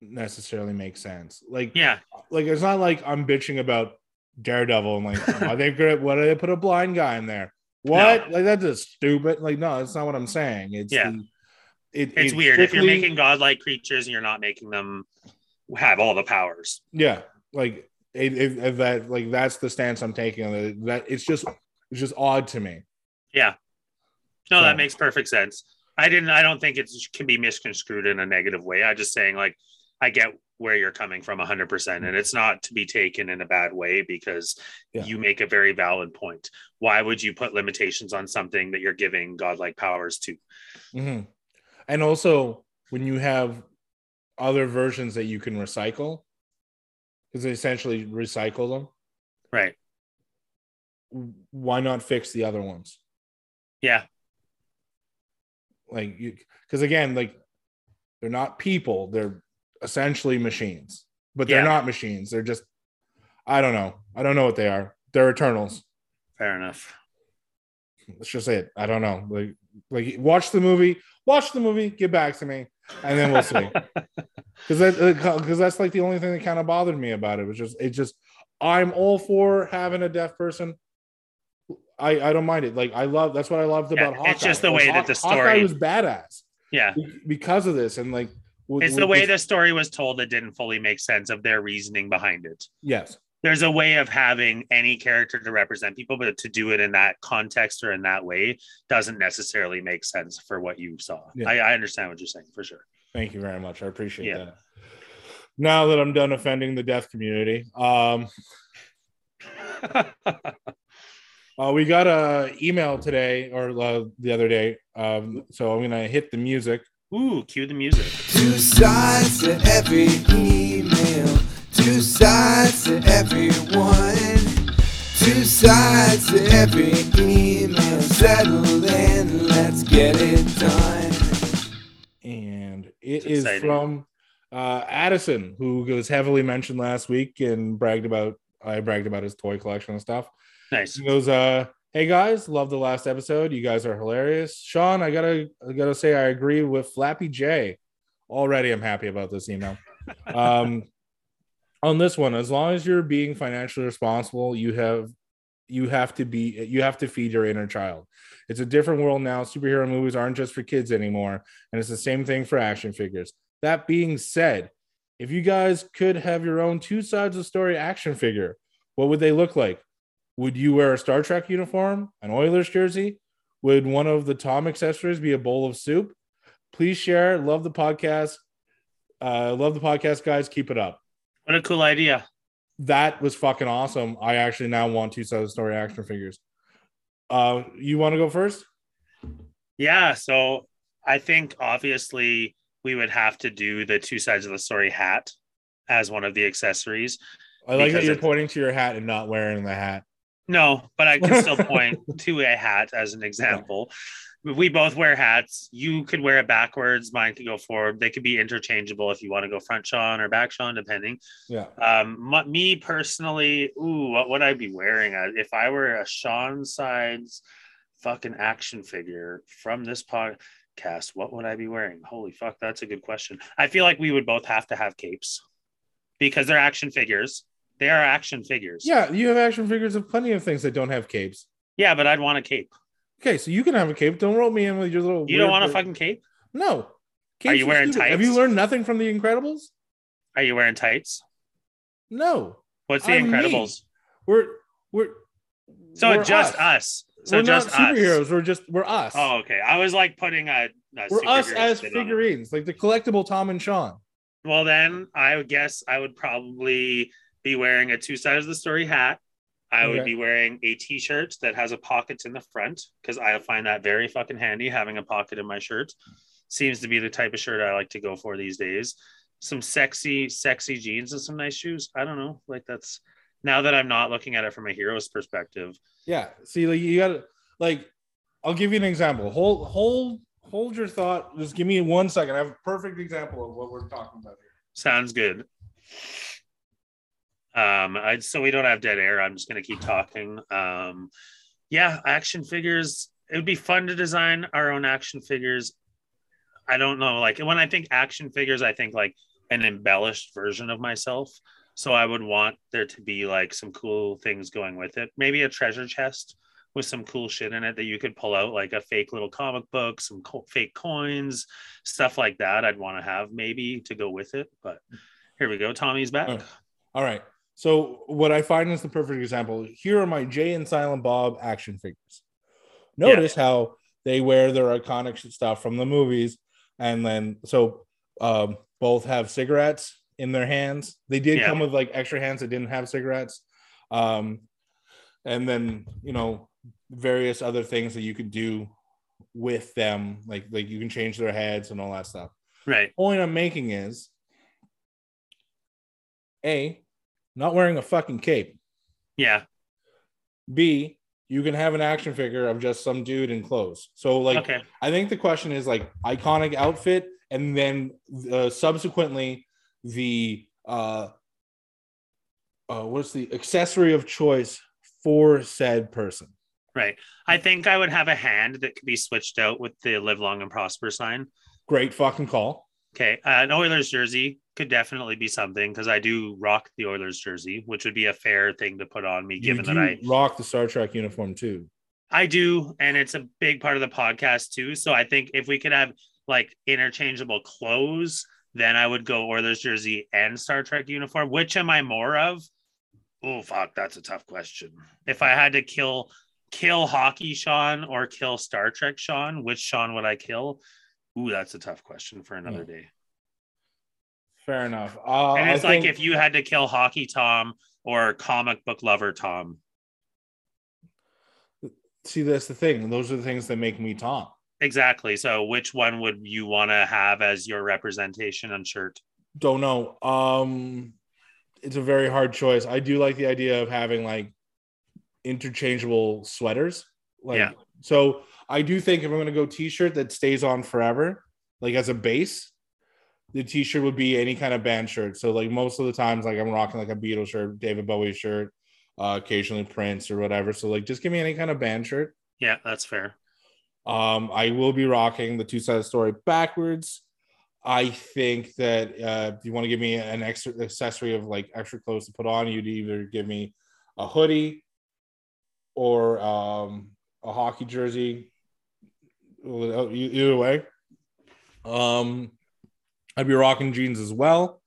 necessarily make sense. Like, yeah, like it's not like I'm bitching about Daredevil and like, (laughs) are they good? What do they put a blind guy in there? What? No. Like that's just stupid. Like, no, that's not what I'm saying. It's yeah. The, it, it's it weird strictly, if you're making godlike creatures and you're not making them have all the powers. Yeah, like it, it, that like that's the stance I'm taking. That it's just it's just odd to me. Yeah. No, so. that makes perfect sense. I didn't. I don't think it can be misconstrued in a negative way. I'm just saying like I get where you're coming from 100% and it's not to be taken in a bad way because yeah. you make a very valid point why would you put limitations on something that you're giving godlike powers to mm-hmm. and also when you have other versions that you can recycle because they essentially recycle them right why not fix the other ones yeah like you because again like they're not people they're essentially machines, but they're yeah. not machines. They're just, I don't know. I don't know what they are. They're Eternals. Fair enough. Let's just say it. I don't know. Like, like watch the movie. Watch the movie. Get back to me, and then we'll see. (laughs) Because that, uh, because that's like the only thing that kind of bothered me about it was just it just. I'm all for having a deaf person. I I don't mind it. Like I love that's what I loved about yeah, Hawkeye. It's just the way that the story Hawkeye was badass. Yeah, because of this, and like it's the way the story was told that didn't fully make sense of their reasoning behind it. Yes. There's a way of having any character to represent people, but to do it in that context or in that way doesn't necessarily make sense for what you saw. Yeah. I, I, understand what you're saying for sure. Thank you very much. I appreciate yeah. that. Now that I'm done offending the deaf community, um, (laughs) uh, we got a email today or uh, the other day. Um, so I'm gonna hit the music. Ooh, cue the music. Two sides to every email, two sides to everyone, two sides to every email. Settle in, let's get it done. And it is from uh, Addison, who was heavily mentioned last week and bragged about. I bragged about his toy collection and stuff. Nice. He goes, uh, Hey guys, love the last episode. You guys are hilarious. Sean, I gotta I gotta say I agree with Flappy J. Already I'm happy about this email. (laughs) um on this one, as long as you're being financially responsible, you have you have to be you have to feed your inner child. It's a different world now. Superhero movies aren't just for kids anymore, and it's the same thing for action figures. That being said, if you guys could have your own two sides of story action figure, what would they look like? Would you wear a Star Trek uniform, an Oilers jersey? Would one of the Tom accessories be a bowl of soup? Please share. Love the podcast. Uh, love the podcast, guys. Keep it up. What a cool idea. That was fucking awesome. I actually now want two sides of the story action figures. Uh, you want to go first? Yeah. So I think obviously we would have to do the two sides of the story hat as one of the accessories. I like that you're pointing to your hat and not wearing the hat. No, but I can still (laughs) point to a hat as an example. We both wear hats. You could wear it backwards. Mine could go forward. They could be interchangeable if you want to go front Sean or back Sean, depending. Yeah. Um, m- me personally, ooh, what would I be wearing? If I were a Sean Sides fucking action figure from this podcast, what would I be wearing? Holy fuck, that's a good question. I feel like we would both have to have capes because they're action figures. They are action figures. Yeah, you have action figures of plenty of things that don't have capes. Yeah, but I'd want a cape. Okay, so you can have a cape. Don't roll me in with your little. You don't want a fucking cape? No. Are you wearing stupid. Have you learned nothing from the Incredibles? Are you wearing tights? No. What's the I'm me. Incredibles? We're we're So we're just us. So we're just not superheroes. us. We're just we're us. Oh, okay. I was like putting a, a we're us as spin on it. figurines, like the collectible Tom and Sean. Well, then I would guess I would probably be wearing a two sides of the story hat. I would Okay. be wearing a t-shirt that has a pocket in the front because I find that very fucking handy having a pocket in my shirt. Seems to be the type of shirt I like to go for these days. Some sexy, sexy jeans and some nice shoes. I don't know. Like that's now that I'm not looking at it from a hero's perspective. Yeah. See, like you gotta like I'll give you an example. Hold hold hold your thought. Just give me one second. I have a perfect example of what we're talking about here. Sounds good. Um, I so we don't have dead air. I'm just gonna keep talking. Um, yeah, action figures. It would be fun to design our own action figures. I don't know. Like when I think action figures, I think like an embellished version of myself. So I would want there to be like some cool things going with it. Maybe a treasure chest with some cool shit in it that you could pull out, like a fake little comic book, some co- fake coins, stuff like that. I'd want to have maybe to go with it. But here we go. Tommy's back. All right. So what I find is the perfect example. Here are my Jay and Silent Bob action figures. Notice how they wear their iconic stuff from the movies, and then so um, both have cigarettes in their hands. They did Yeah. come with like extra hands that didn't have cigarettes, um, and then you know various other things that you could do with them, like like you can change their heads and all that stuff Right. point I'm making is A, not wearing a fucking cape. Yeah. B, you can have an action figure of just some dude in clothes. So, like, okay. I think the question is like iconic outfit, and then uh, subsequently the uh, uh, what's the accessory of choice for said person. Right. I think I would have a hand that could be switched out with the live long and prosper sign. Great fucking call. Okay. Uh, an Oilers jersey could definitely be something because I do rock the Oilers jersey, which would be a fair thing to put on me, You given that I rock the Star Trek uniform too. I do, and it's a big part of the podcast too. So I think if we could have like interchangeable clothes, then I would go Oilers jersey and Star Trek uniform. Which am I more of? Oh fuck, that's a tough question. If I had to kill kill hockey Sean or kill Star Trek Sean, which Sean would I kill? Ooh, that's a tough question for another day. Fair enough. Uh, And I it's like think- if you had to kill hockey Tom or comic book lover Tom. see that's the thing. Those are the things that make me Tom. Exactly. So which one would you want to have as your representation on shirt? Don't know. Um, it's a very hard choice. I do like the idea of having like interchangeable sweaters. Like, Yeah. so I do think if I'm going to go t-shirt that stays on forever, like as a base, the t-shirt would be any kind of band shirt. So like most of the times, like I'm rocking like a Beatles shirt, David Bowie shirt, uh, occasionally Prince or whatever. So like just give me any kind of band shirt. Yeah, that's fair. Um, I will be rocking the two sided story backwards. I think that uh, if you want to give me an extra accessory of like extra clothes to put on, you'd either give me a hoodie or um, a hockey jersey. Either way, um, I'd be rocking jeans as well,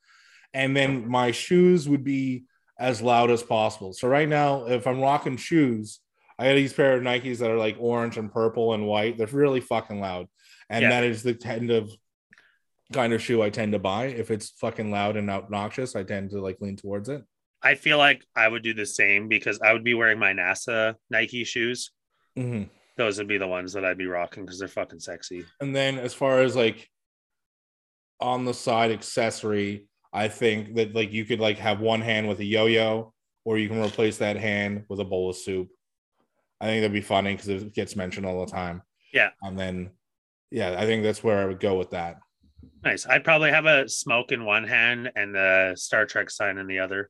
and then my shoes would be as loud as possible. So right now, if I'm rocking shoes, I got these pair of Nikes that are like orange and purple and white. They're really fucking loud. And Yeah. that is the kind of kind of shoe I tend to buy. If it's fucking loud and obnoxious, I tend to like lean towards it. I feel like I would do the same because I would be wearing my NASA Nike shoes. hmm Those would be the ones that I'd be rocking because they're fucking sexy. And then as far as like on the side accessory, I think that like you could like have one hand with a yo-yo, or you can replace that hand with a bowl of soup. I think that'd be funny because it gets mentioned all the time. Yeah. And then, yeah, I think that's where I would go with that. Nice. I'd probably have a smoke in one hand and the Star Trek sign in the other.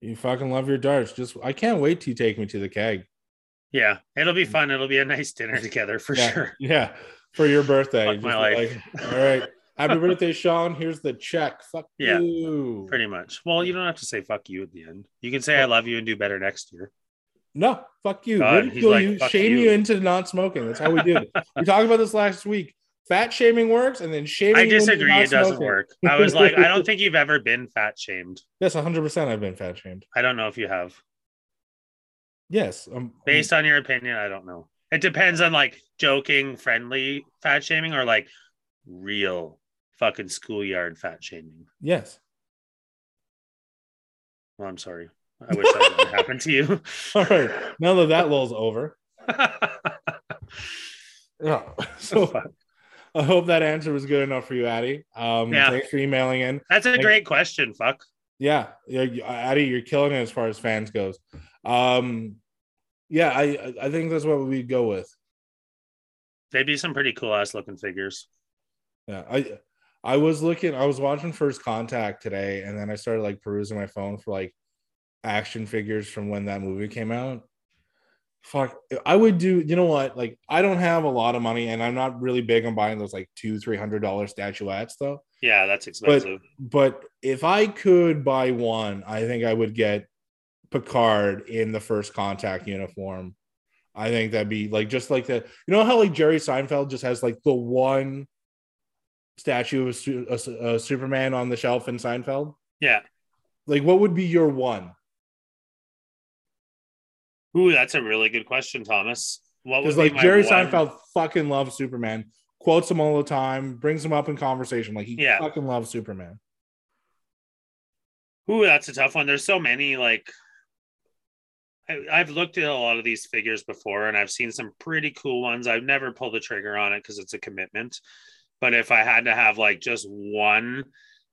You fucking love your darts. Just I can't wait till you take me to the keg. Yeah, it'll be fun. It'll be a nice dinner (laughs) together for Mm. yeah, sure. Yeah, for your birthday. Fuck my life. like, all right. Happy (laughs) birthday, Sean. Here's the check. Fuck Yeah, you. Pretty much. Well, you don't have to say fuck you at the end. You can say I love you and do better next year. No, fuck you. God, Ridicule like, you, "Fuck shame you." you. into not smoking. That's how we do it. we talked about this last week. Fat shaming works, and then shaming. I disagree. It doesn't smoking. work. I was like, I don't (laughs) think you've ever been fat shamed. Yes, 100. percent I've been fat shamed. I don't know if you have. Yes, um, Based on your opinion, I don't know. It depends on like joking, friendly fat shaming or like real fucking schoolyard fat shaming. yes. Well, I'm sorry. I wish that didn't happen to you. (laughs) All right. Now that that lull's over, (laughs) yeah. (laughs) So I hope that answer was good enough for you, Addy. Um, Yeah. Thanks for emailing in. That's a great question. Fuck. Yeah, yeah, Addy, you're killing it as far as fans goes. Um, yeah, I I think that's what we'd go with. They'd be some pretty cool ass looking figures. Yeah, I I was looking, I was watching First Contact today, and then I started like perusing my phone for like action figures from when that movie came out. Fuck, I would do. You know what? Like, I don't have a lot of money, and I'm not really big on buying those like two, three hundred dollar statuettes, though. Yeah, that's expensive. But if I could buy one, I think I would get Picard in the First Contact uniform. I think that'd be like just like the you know how like Jerry Seinfeld just has like the one statue of Su- a, a Superman on the shelf in Seinfeld. yeah. Like, what would be your one? Ooh, that's a really good question, Thomas. What was like Jerry one- Seinfeld fucking loves Superman, quotes him all the time, brings him up in conversation. Like he Yeah. fucking loves Superman. Ooh, that's a tough one. There's so many like I, I've looked at a lot of these figures before and I've seen some pretty cool ones. I've never pulled the trigger on it because it's a commitment. But if I had to have like just one,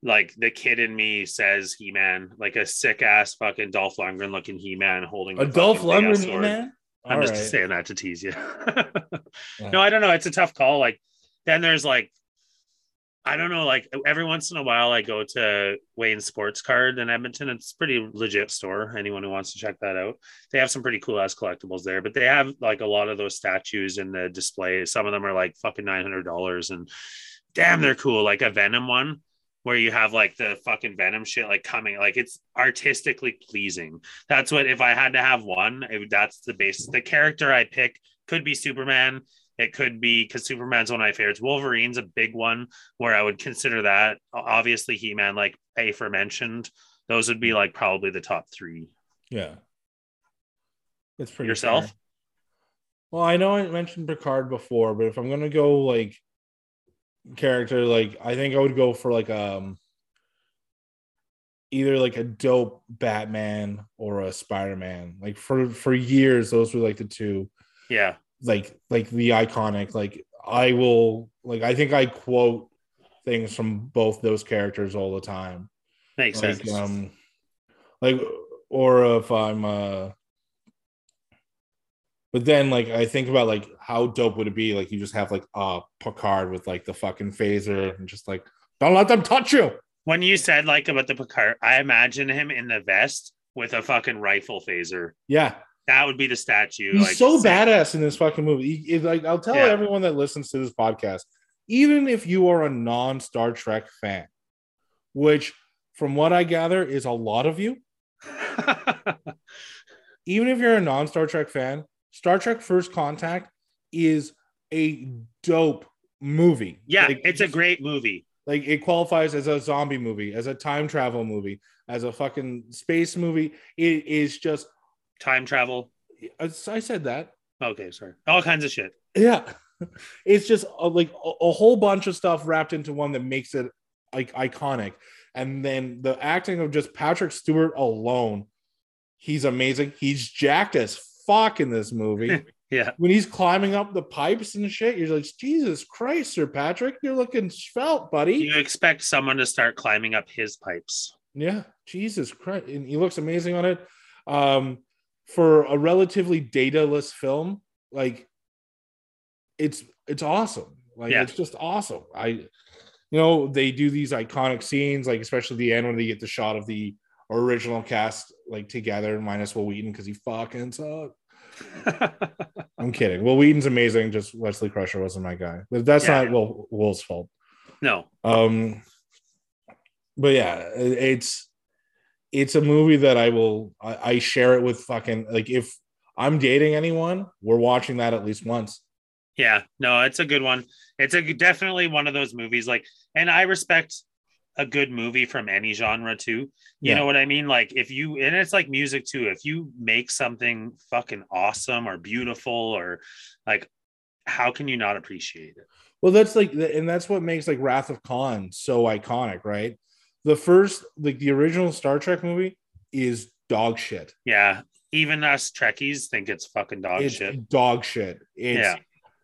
like the kid in me says He Man, like a sick ass fucking Dolph Lundgren looking He Man holding A Dolph Lundgren sword. man. I'm All just right. saying that to tease you. (laughs) Yeah. No, I don't know. It's a tough call. Like then there's like I don't know, like every once in a while I go to Wayne Sports Card in Edmonton. It's pretty legit store. Anyone who wants to check that out. They have some pretty cool ass collectibles there, but they have like a lot of those statues in the display. Some of them are like fucking nine hundred dollars and damn they're cool. Like a Venom one where you have like the fucking Venom shit like coming, like it's artistically pleasing. That's what if I had to have one, that's the basis. The character I pick could be Superman. It could be because Superman's one of my favorites. Wolverine's a big one where I would consider that. Obviously, He Man, like aforementioned, those would be like probably the top three. Yeah. It's pretty Yourself? fair. Well, I know I mentioned Picard before, but if I'm gonna go like character, like I think I would go for like um either like a dope Batman or a Spider-Man. Like for for years, those were like the two Yeah, like like the iconic like i will like i think i quote things from both those characters all the time makes like sense. um like or if i'm uh but then like i think about like how dope would it be like you just have like a picard with like the fucking phaser and just like don't let them touch you when you said like about the Picard, I imagine him in the vest with a fucking rifle phaser. yeah That would be the statue. He's like, so badass in this fucking movie. He- he- like I'll tell Yeah. everyone that listens to this podcast, even if you are a non Star Trek fan, which from what I gather is a lot of you, (laughs) even if you're a non Star Trek fan, Star Trek First Contact is a dope movie. yeah, Like, it's a great movie. like it qualifies as a zombie movie, as a time travel movie, as a fucking space movie. It is just Time travel. I I said that. Okay, sorry. All kinds of shit. Yeah, (laughs) it's just a, like a, a whole bunch of stuff wrapped into one that makes it like iconic. And then the acting of just Patrick Stewart alone, he's amazing. He's jacked as fuck in this movie. (laughs) Yeah. when he's climbing up the pipes and shit, you're like, Jesus Christ, Sir Patrick, you're looking svelte, buddy. You expect someone to start climbing up his pipes. Yeah, Jesus Christ, and he looks amazing on it. Um, for a relatively dataless film, like it's it's awesome. Like Yeah. it's just awesome. I, you know, they do these iconic scenes, like especially the end when they get the shot of the original cast like together, minus Wil Wheaton because he fucking sucked. (laughs) I'm kidding. Wil Wheaton's amazing. Just Wesley Crusher wasn't my guy, but that's Yeah. not Will Will's fault. no. Um, but yeah, it- it's it's a movie that I will I, I share it with fucking like if I'm dating anyone, we're watching that at least once. Yeah, no, it's a good one. It's a definitely one of those movies. Like, and I respect a good movie from any genre too. You Yeah. know what I mean? Like, if you and it's like music too. If you make something fucking awesome or beautiful or like, how can you not appreciate it? Well, that's like, and that's what makes like Wrath of Khan so iconic, right? The first, like the original Star Trek movie, is dog shit. Yeah, even us Trekkies think it's fucking dog it's shit. dog shit. It's Yeah.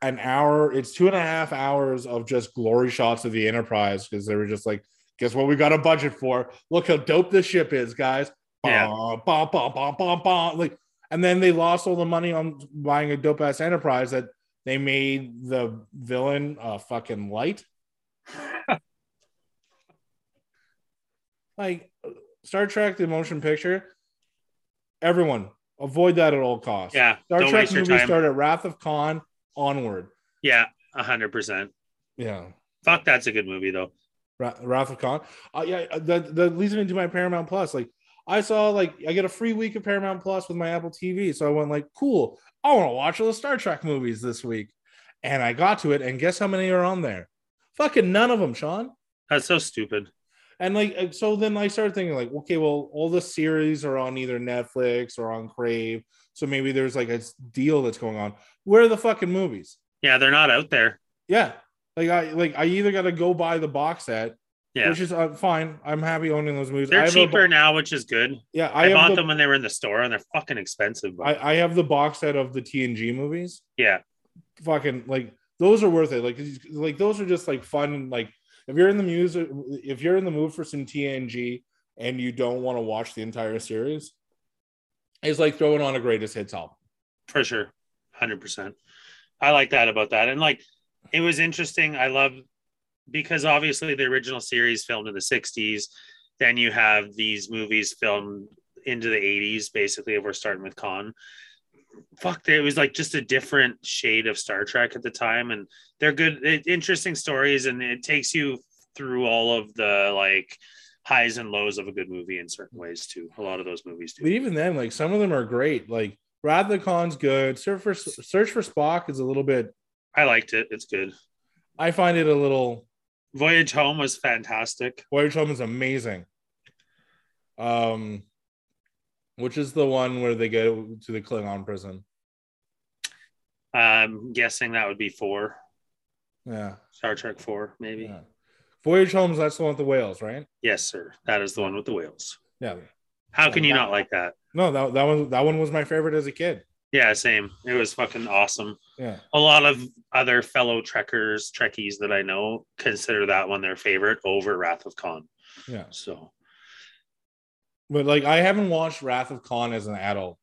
an hour. It's two and a half hours of just glory shots of the Enterprise because they were just like, guess what we got a budget for? Look how dope this ship is, guys. Yeah. Bah, bah, bah, bah, bah, bah. Like, and then they lost all the money on buying a dope ass Enterprise that they made the villain uh fucking light. (laughs) like Star Trek, the motion picture. Everyone avoid that at all costs. Yeah, Star Trek movies start at Wrath of Khan onward. Yeah, a hundred percent. Yeah. Fuck, that's a good movie though. Ra- Wrath of Khan. Uh, yeah, uh, that that leads me into my Paramount Plus. Like I saw, like I get a free week of Paramount Plus with my Apple TV, so I went like, cool. I want to watch all the Star Trek movies this week, and I got to it, and guess how many are on there? Fucking none of them, Sean. That's so stupid. And like, uh, so then I started thinking, like, okay, well, all the series are on either Netflix or on Crave, so maybe there's like a deal that's going on. Where are the fucking movies? Yeah, they're not out there. Yeah, like I like I either got to go buy the box set, Yeah. which is uh, fine. I'm happy owning those movies. They're have a bo- cheaper now, which is good. yeah, I, I, bought the, them when they were in the store and they're fucking expensive. But I, I have the box set of the TNG movies. yeah, Fucking like those are worth it. Like like those are just like fun. Like if you're in the music, if you're in the mood for some TNG and you don't want to watch the entire series, it's like throwing on a greatest hits album. for sure. 100%. I like that about that. And like, it was interesting. I love because obviously the original series filmed in the 60s. Then you have these movies filmed into the 80s, basically, if we're starting with Khan. Fuck, it was like just a different shade of Star Trek at the time. And they're good, it, interesting stories. And it takes you through all of the like highs and lows of a good movie in certain ways, too. A lot of those movies do. But even then, like some of them are great. Like the Khan's good. Search for Search for Spock is a little bit. I liked it. It's good. I find it a little. Voyage Home was fantastic. Voyage Home is amazing. Um, which is the one where they go to the Klingon prison? I'm guessing that would be four, Yeah, Star Trek four, maybe. yeah. Voyage Home's that's the one with the whales, right? Yes, sir. That is the one with the whales. Yeah. How can you not like that? No, that that one that one was my favorite as a kid. Yeah, same. It was fucking awesome. Yeah. A lot of other fellow Trekkers, Trekkies that I know consider that one their favorite over Wrath of Khan. Yeah. So But like I haven't watched Wrath of Khan as an adult.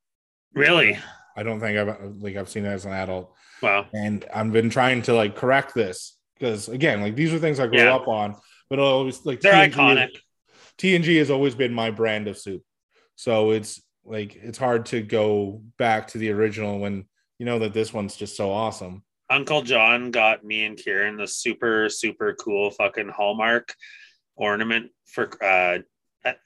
really, I don't think I've like I've seen it as an adult. wow. and I've been trying to like correct this because again, like these are things I grew Yeah. up on, but I'll always like They're TNG iconic. TNG has always been my brand of soup, so it's like it's hard to go back to the original when you know that this one's just so awesome. Uncle John got me and Kieran the super, super cool fucking Hallmark ornament for uh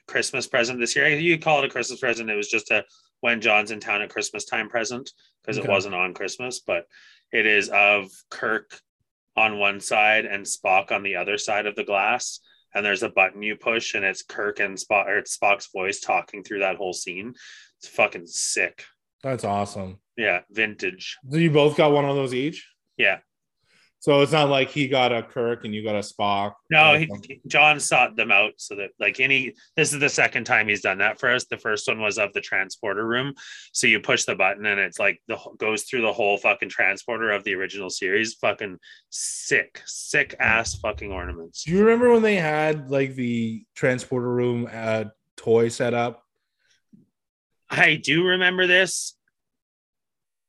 Christmas present this year. You call it a Christmas present. It was just a when John's in town at Christmas time present because Okay. it wasn't on Christmas, but it is of Kirk on one side and Spock on the other side of the glass. And there's a button you push, and it's Kirk and Spock or it's Spock's voice talking through that whole scene. It's fucking sick. That's awesome. Yeah, vintage. So you both got one of those each. Yeah. So it's not like he got a Kirk and you got a Spock. No, he. John sought them out so that like any this is the second time he's done that for us. The first one was of the transporter room. So you push the button and it's like the goes through the whole fucking transporter of the original series. Fucking sick, sick ass fucking ornaments. Do you remember when they had like the transporter room uh, toy set up? I do remember this.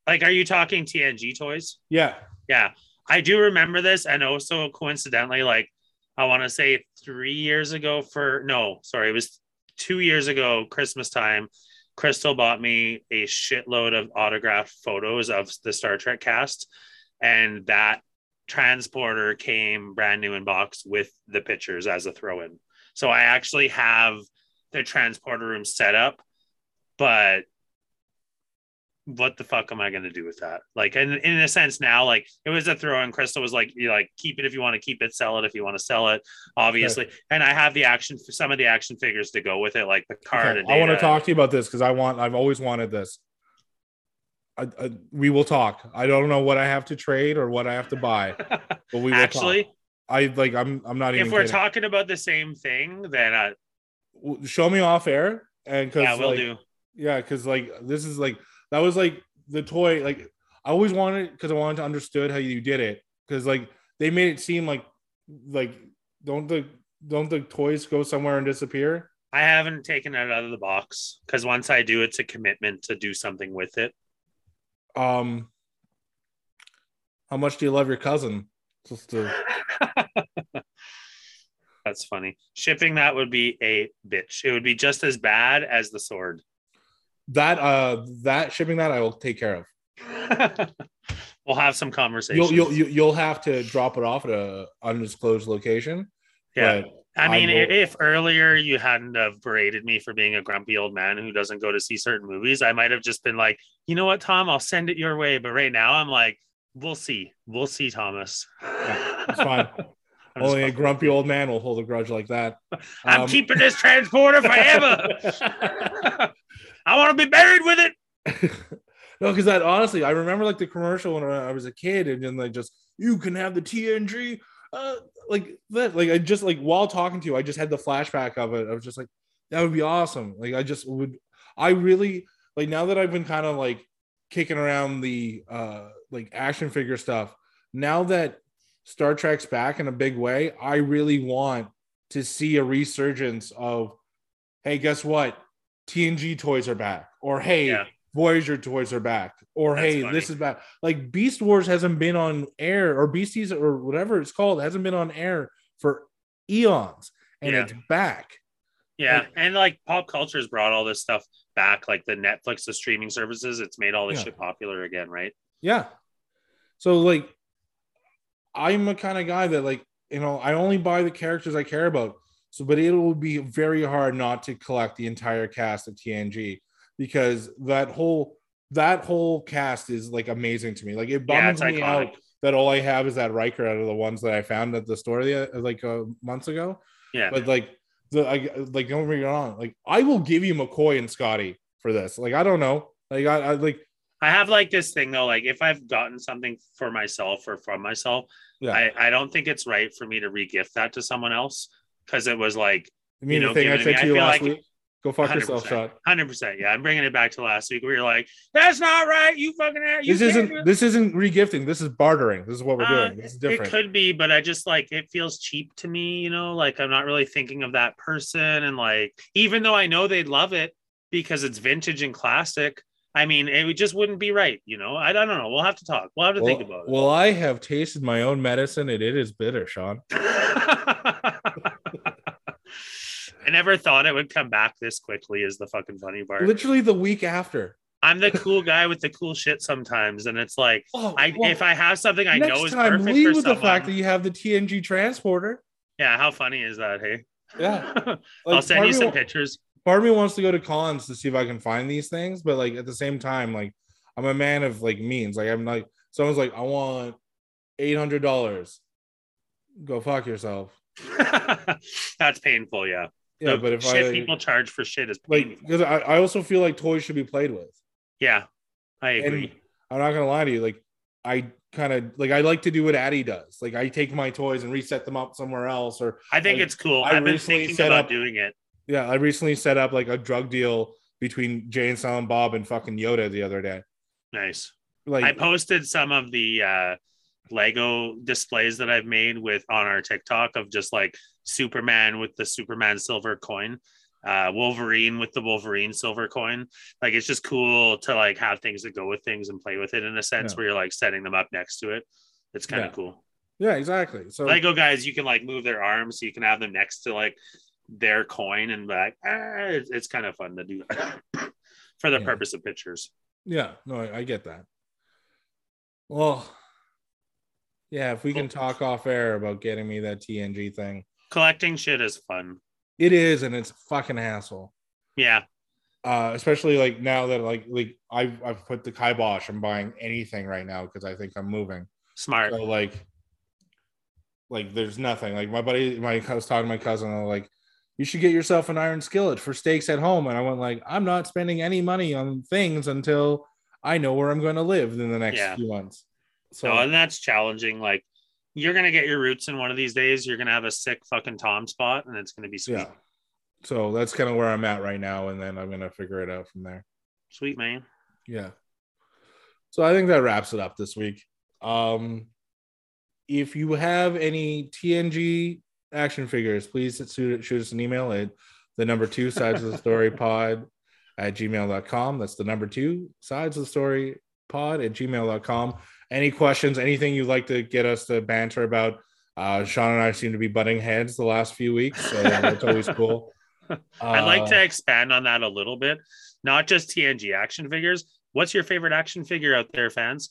Like, are you talking TNG toys? Yeah. Yeah, I do remember this, and also coincidentally, like I want to say three years ago for no, sorry, it was two years ago, Christmas time. Crystal bought me a shitload of autographed photos of the Star Trek cast, and that transporter came brand new in box with the pictures as a throw-in. So I actually have the transporter room set up, but what the fuck am I going to do with that? Like, and in a sense, now, like, it was a throw in. Crystal was like, you like, keep it if you want to keep it, sell it if you want to sell it, obviously. And I have the action, for some of the action figures to go with it, like the card. Okay, I want to talk to you about this because I want. I've always wanted this. I, I, we will talk. I don't know what I have to trade or what I have to buy, (laughs) but we will Actually, talk. I like. I'm. I'm not even. if we're kidding. talking about the same thing, then uh, show me off air and because yeah, we'll like, do. yeah because like this is like that was like the toy like i always wanted because i wanted to understood how you did it because like they made it seem like like don't the don't the toys go somewhere and disappear I haven't taken it out of the box because once I do, it's a commitment to do something with it. um how much do you love your cousin just to (laughs) That's funny. Shipping that would be a bitch. It would be just as bad as the sword. That uh that shipping that i will take care of (laughs) we'll have some conversation. you'll you'll you- you'll have to drop it off at a undisclosed location yeah. but I mean, I if earlier you hadn't have berated me for being a grumpy old man who doesn't go to see certain movies, I might have just been like, you know what, Tom, I'll send it your way. But right now, I'm like, we'll see, we'll see, Thomas. Yeah, it's fine. (laughs) Only a grumpy old man will hold a grudge like that (laughs) I'm Um, keeping this transporter forever. I want to be buried with it. (laughs) no, because that honestly, I remember like the commercial when I was a kid, and then like just you can have the TNG, uh, like that. Like I just like while talking to you, I just had the flashback of it. I was just like, that would be awesome. Like I just would, I really like now that I've been kind of like kicking around the uh like action figure stuff. Now that Star Trek's back in a big way, I really want to see a resurgence of, hey, guess what? TNG toys are back, or hey, Yeah. Voyager toys are back, or That's hey, funny. this is back. Like Beast Wars hasn't been on air, or Beasties, or whatever it's called, hasn't been on air for eons, and Yeah. it's back. Yeah, Like- and like pop culture has brought all this stuff back, like the Netflix, the streaming services. It's made all this Yeah. shit popular again, right? Yeah. So like I'm a kind of guy that like, you know, I only buy the characters I care about. So but it will be very hard not to collect the entire cast of TNG because that whole that whole cast is like amazing to me. Like it bums it's me iconic. out that all I have is that Riker out of the ones that I found at the store the, like uh, months ago. Yeah, But like the I, like don't get me wrong, like I will give you McCoy and Scotty for this. Like I don't know. Like I, I like I have like this thing though, like if I've gotten something for myself or from myself, Yeah. I, I don't think it's right for me to regift that to someone else because it was like I mean You the know, thing I said to I you feel last like- week. Go fuck yourself, 100%. shot. hundred percent. Yeah, I'm bringing it back to last week where you're like, "That's not right. You fucking you This can't do isn't this isn't regifting. This is bartering. This is what we're Uh, doing. This is different. it could be, but I just like it feels cheap to me, you know, like I'm not really thinking of that person. And like, even though I know they'd love it because it's vintage and classic, I mean, it just wouldn't be right, you know. I, I don't know. We'll have to talk. We'll have to well, think about it. well, I have tasted my own medicine and it is bitter, Sean. (laughs) I never thought it would come back this quickly, is the fucking funny part. Literally the week after. I'm the cool guy with the cool shit sometimes, and it's like, Oh, I well, if I have something I know is perfect lead for with someone, the fact that you have the TNG transporter. yeah, how funny is that? Hey, Yeah. (laughs) I'll send you some wa- pictures. Part of me wants to go to cons to see if I can find these things, but like at the same time, like I'm a man of like means. Like I'm like someone's like, I want eight hundred dollars. Go fuck yourself. (laughs) That's painful, yeah. Yeah, The but if shit I people charge for shit is like because I, I also feel like toys should be played with. yeah, I agree. And I'm not gonna lie to you, like I kind of like I like to do what Addie does. Like I take my toys and reset them up somewhere else, or I think Like, it's cool. I I've been recently thinking set about up- doing it. yeah, I recently set up like a drug deal between Jay and Silent Bob and fucking Yoda the other day. Nice. Like I posted some of the uh, Lego displays that I've made with on our TikTok of just like Superman with the Superman silver coin, uh, Wolverine with the Wolverine silver coin. Like it's just cool to like have things that go with things and play with it in a sense Yeah. where you're like setting them up next to it. It's kind of Yeah. cool. yeah, exactly. So Lego guys, you can like move their arms so you can have them next to like their coin and like ah, it's, it's kind of fun to do (coughs) for the Yeah. purpose of pictures. yeah, no, I, I get that. Well, yeah, if we can talk off air about getting me that TNG thing, Collecting shit is fun. it is, and it's fucking hassle. Yeah. uh especially like now that like like I've I've put the kibosh I'm buying anything right now because I think I'm moving. Smart. So like like there's nothing. Like my buddy my I was talking to my cousin and like you should get yourself an iron skillet for steaks at home. And I went like, I'm not spending any money on things until I know where I'm going to live in the next Yeah. few months. So No, and that's challenging. Like you're gonna get your roots in one of these days. You're gonna have a sick fucking Tom spot, and it's gonna be sweet. yeah. So that's kind of where I'm at right now, and then I'm gonna figure it out from there. Sweet man. Yeah. So I think that wraps it up this week. Um, if you have any TNG action figures, please shoot, shoot us an email at the number two sides of the story (laughs) pod at gmail.com. That's the number two sides of the story pod at gmail.com. Any questions, anything you'd like to get us to banter about? Uh, Sean and I seem to be butting heads the last few weeks, so that's always cool. (laughs) I'd like Uh, to expand on that a little bit. Not just TNG action figures. What's your favorite action figure out there, fans?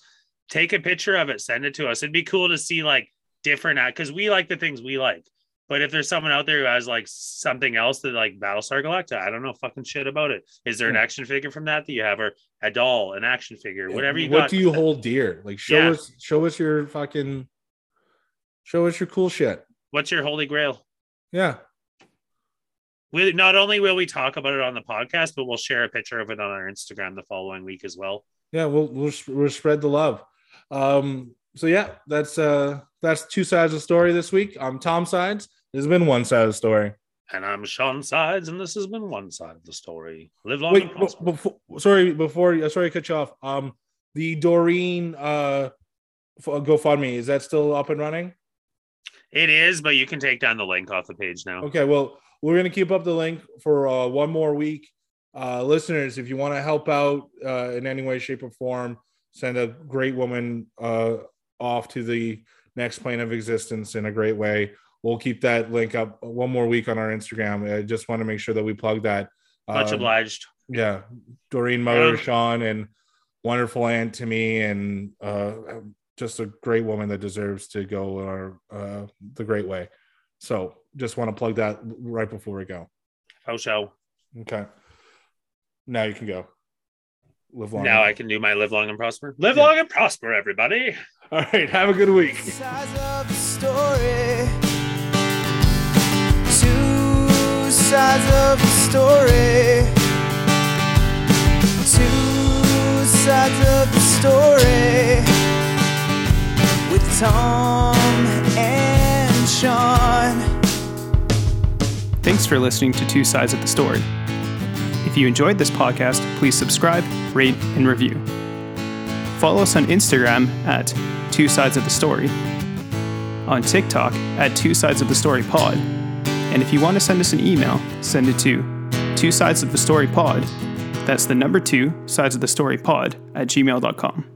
Take a picture of it, send it to us. It'd be cool to see like different because we like the things we like. But if there's someone out there who has like something else that like Battlestar Galactica, I don't know fucking shit about it. Is there an action figure from that that you have, or a doll, an action figure, whatever you what got? do you hold dear? Like show Yeah. us show us your fucking show us your cool shit. What's your holy grail? Yeah. We not only will we talk about it on the podcast, but we'll share a picture of it on our Instagram the following week as well. Yeah, we'll we'll, we'll spread the love. Um so yeah, that's uh that's two sides of the story this week. I'm Tom Sides. This has been one side of the story. And I'm Sean Sides, and this has been one side of the story. Live long Wait, be- before sorry, before sorry to cut you off. Um the Doreen uh GoFundMe, is that still up and running? It is, but you can take down the link off the page now. Okay, well, we're gonna keep up the link for uh, one more week. Uh, listeners, if you want to help out uh, in any way, shape, or form, send a great woman uh, off to the next plane of existence in a great way. We'll keep that link up one more week on our Instagram. I just want to make sure that we plug that. Much Um, obliged. yeah, Doreen, mother, Yeah. Sean, and wonderful aunt to me, and uh, just a great woman that deserves to go our, uh, the great way. So, just want to plug that right before we go. Oh, so. Okay, now you can go. Live long. Now I can do my live long and prosper. Live Yeah. long and prosper, everybody. All right, have a good week. sides of the story. Two sides of the story. Two sides of the story. With Tom and Sean. Thanks for listening to Two Sides of the Story. If you enjoyed this podcast, please subscribe, rate, and review. Follow us on Instagram at Two Sides of the Story, on TikTok at Two Sides of the Story Pod, and if you want to send us an email, send it to Two Sides of the Story Pod. That's the number two sides of the story pod at gmail.com.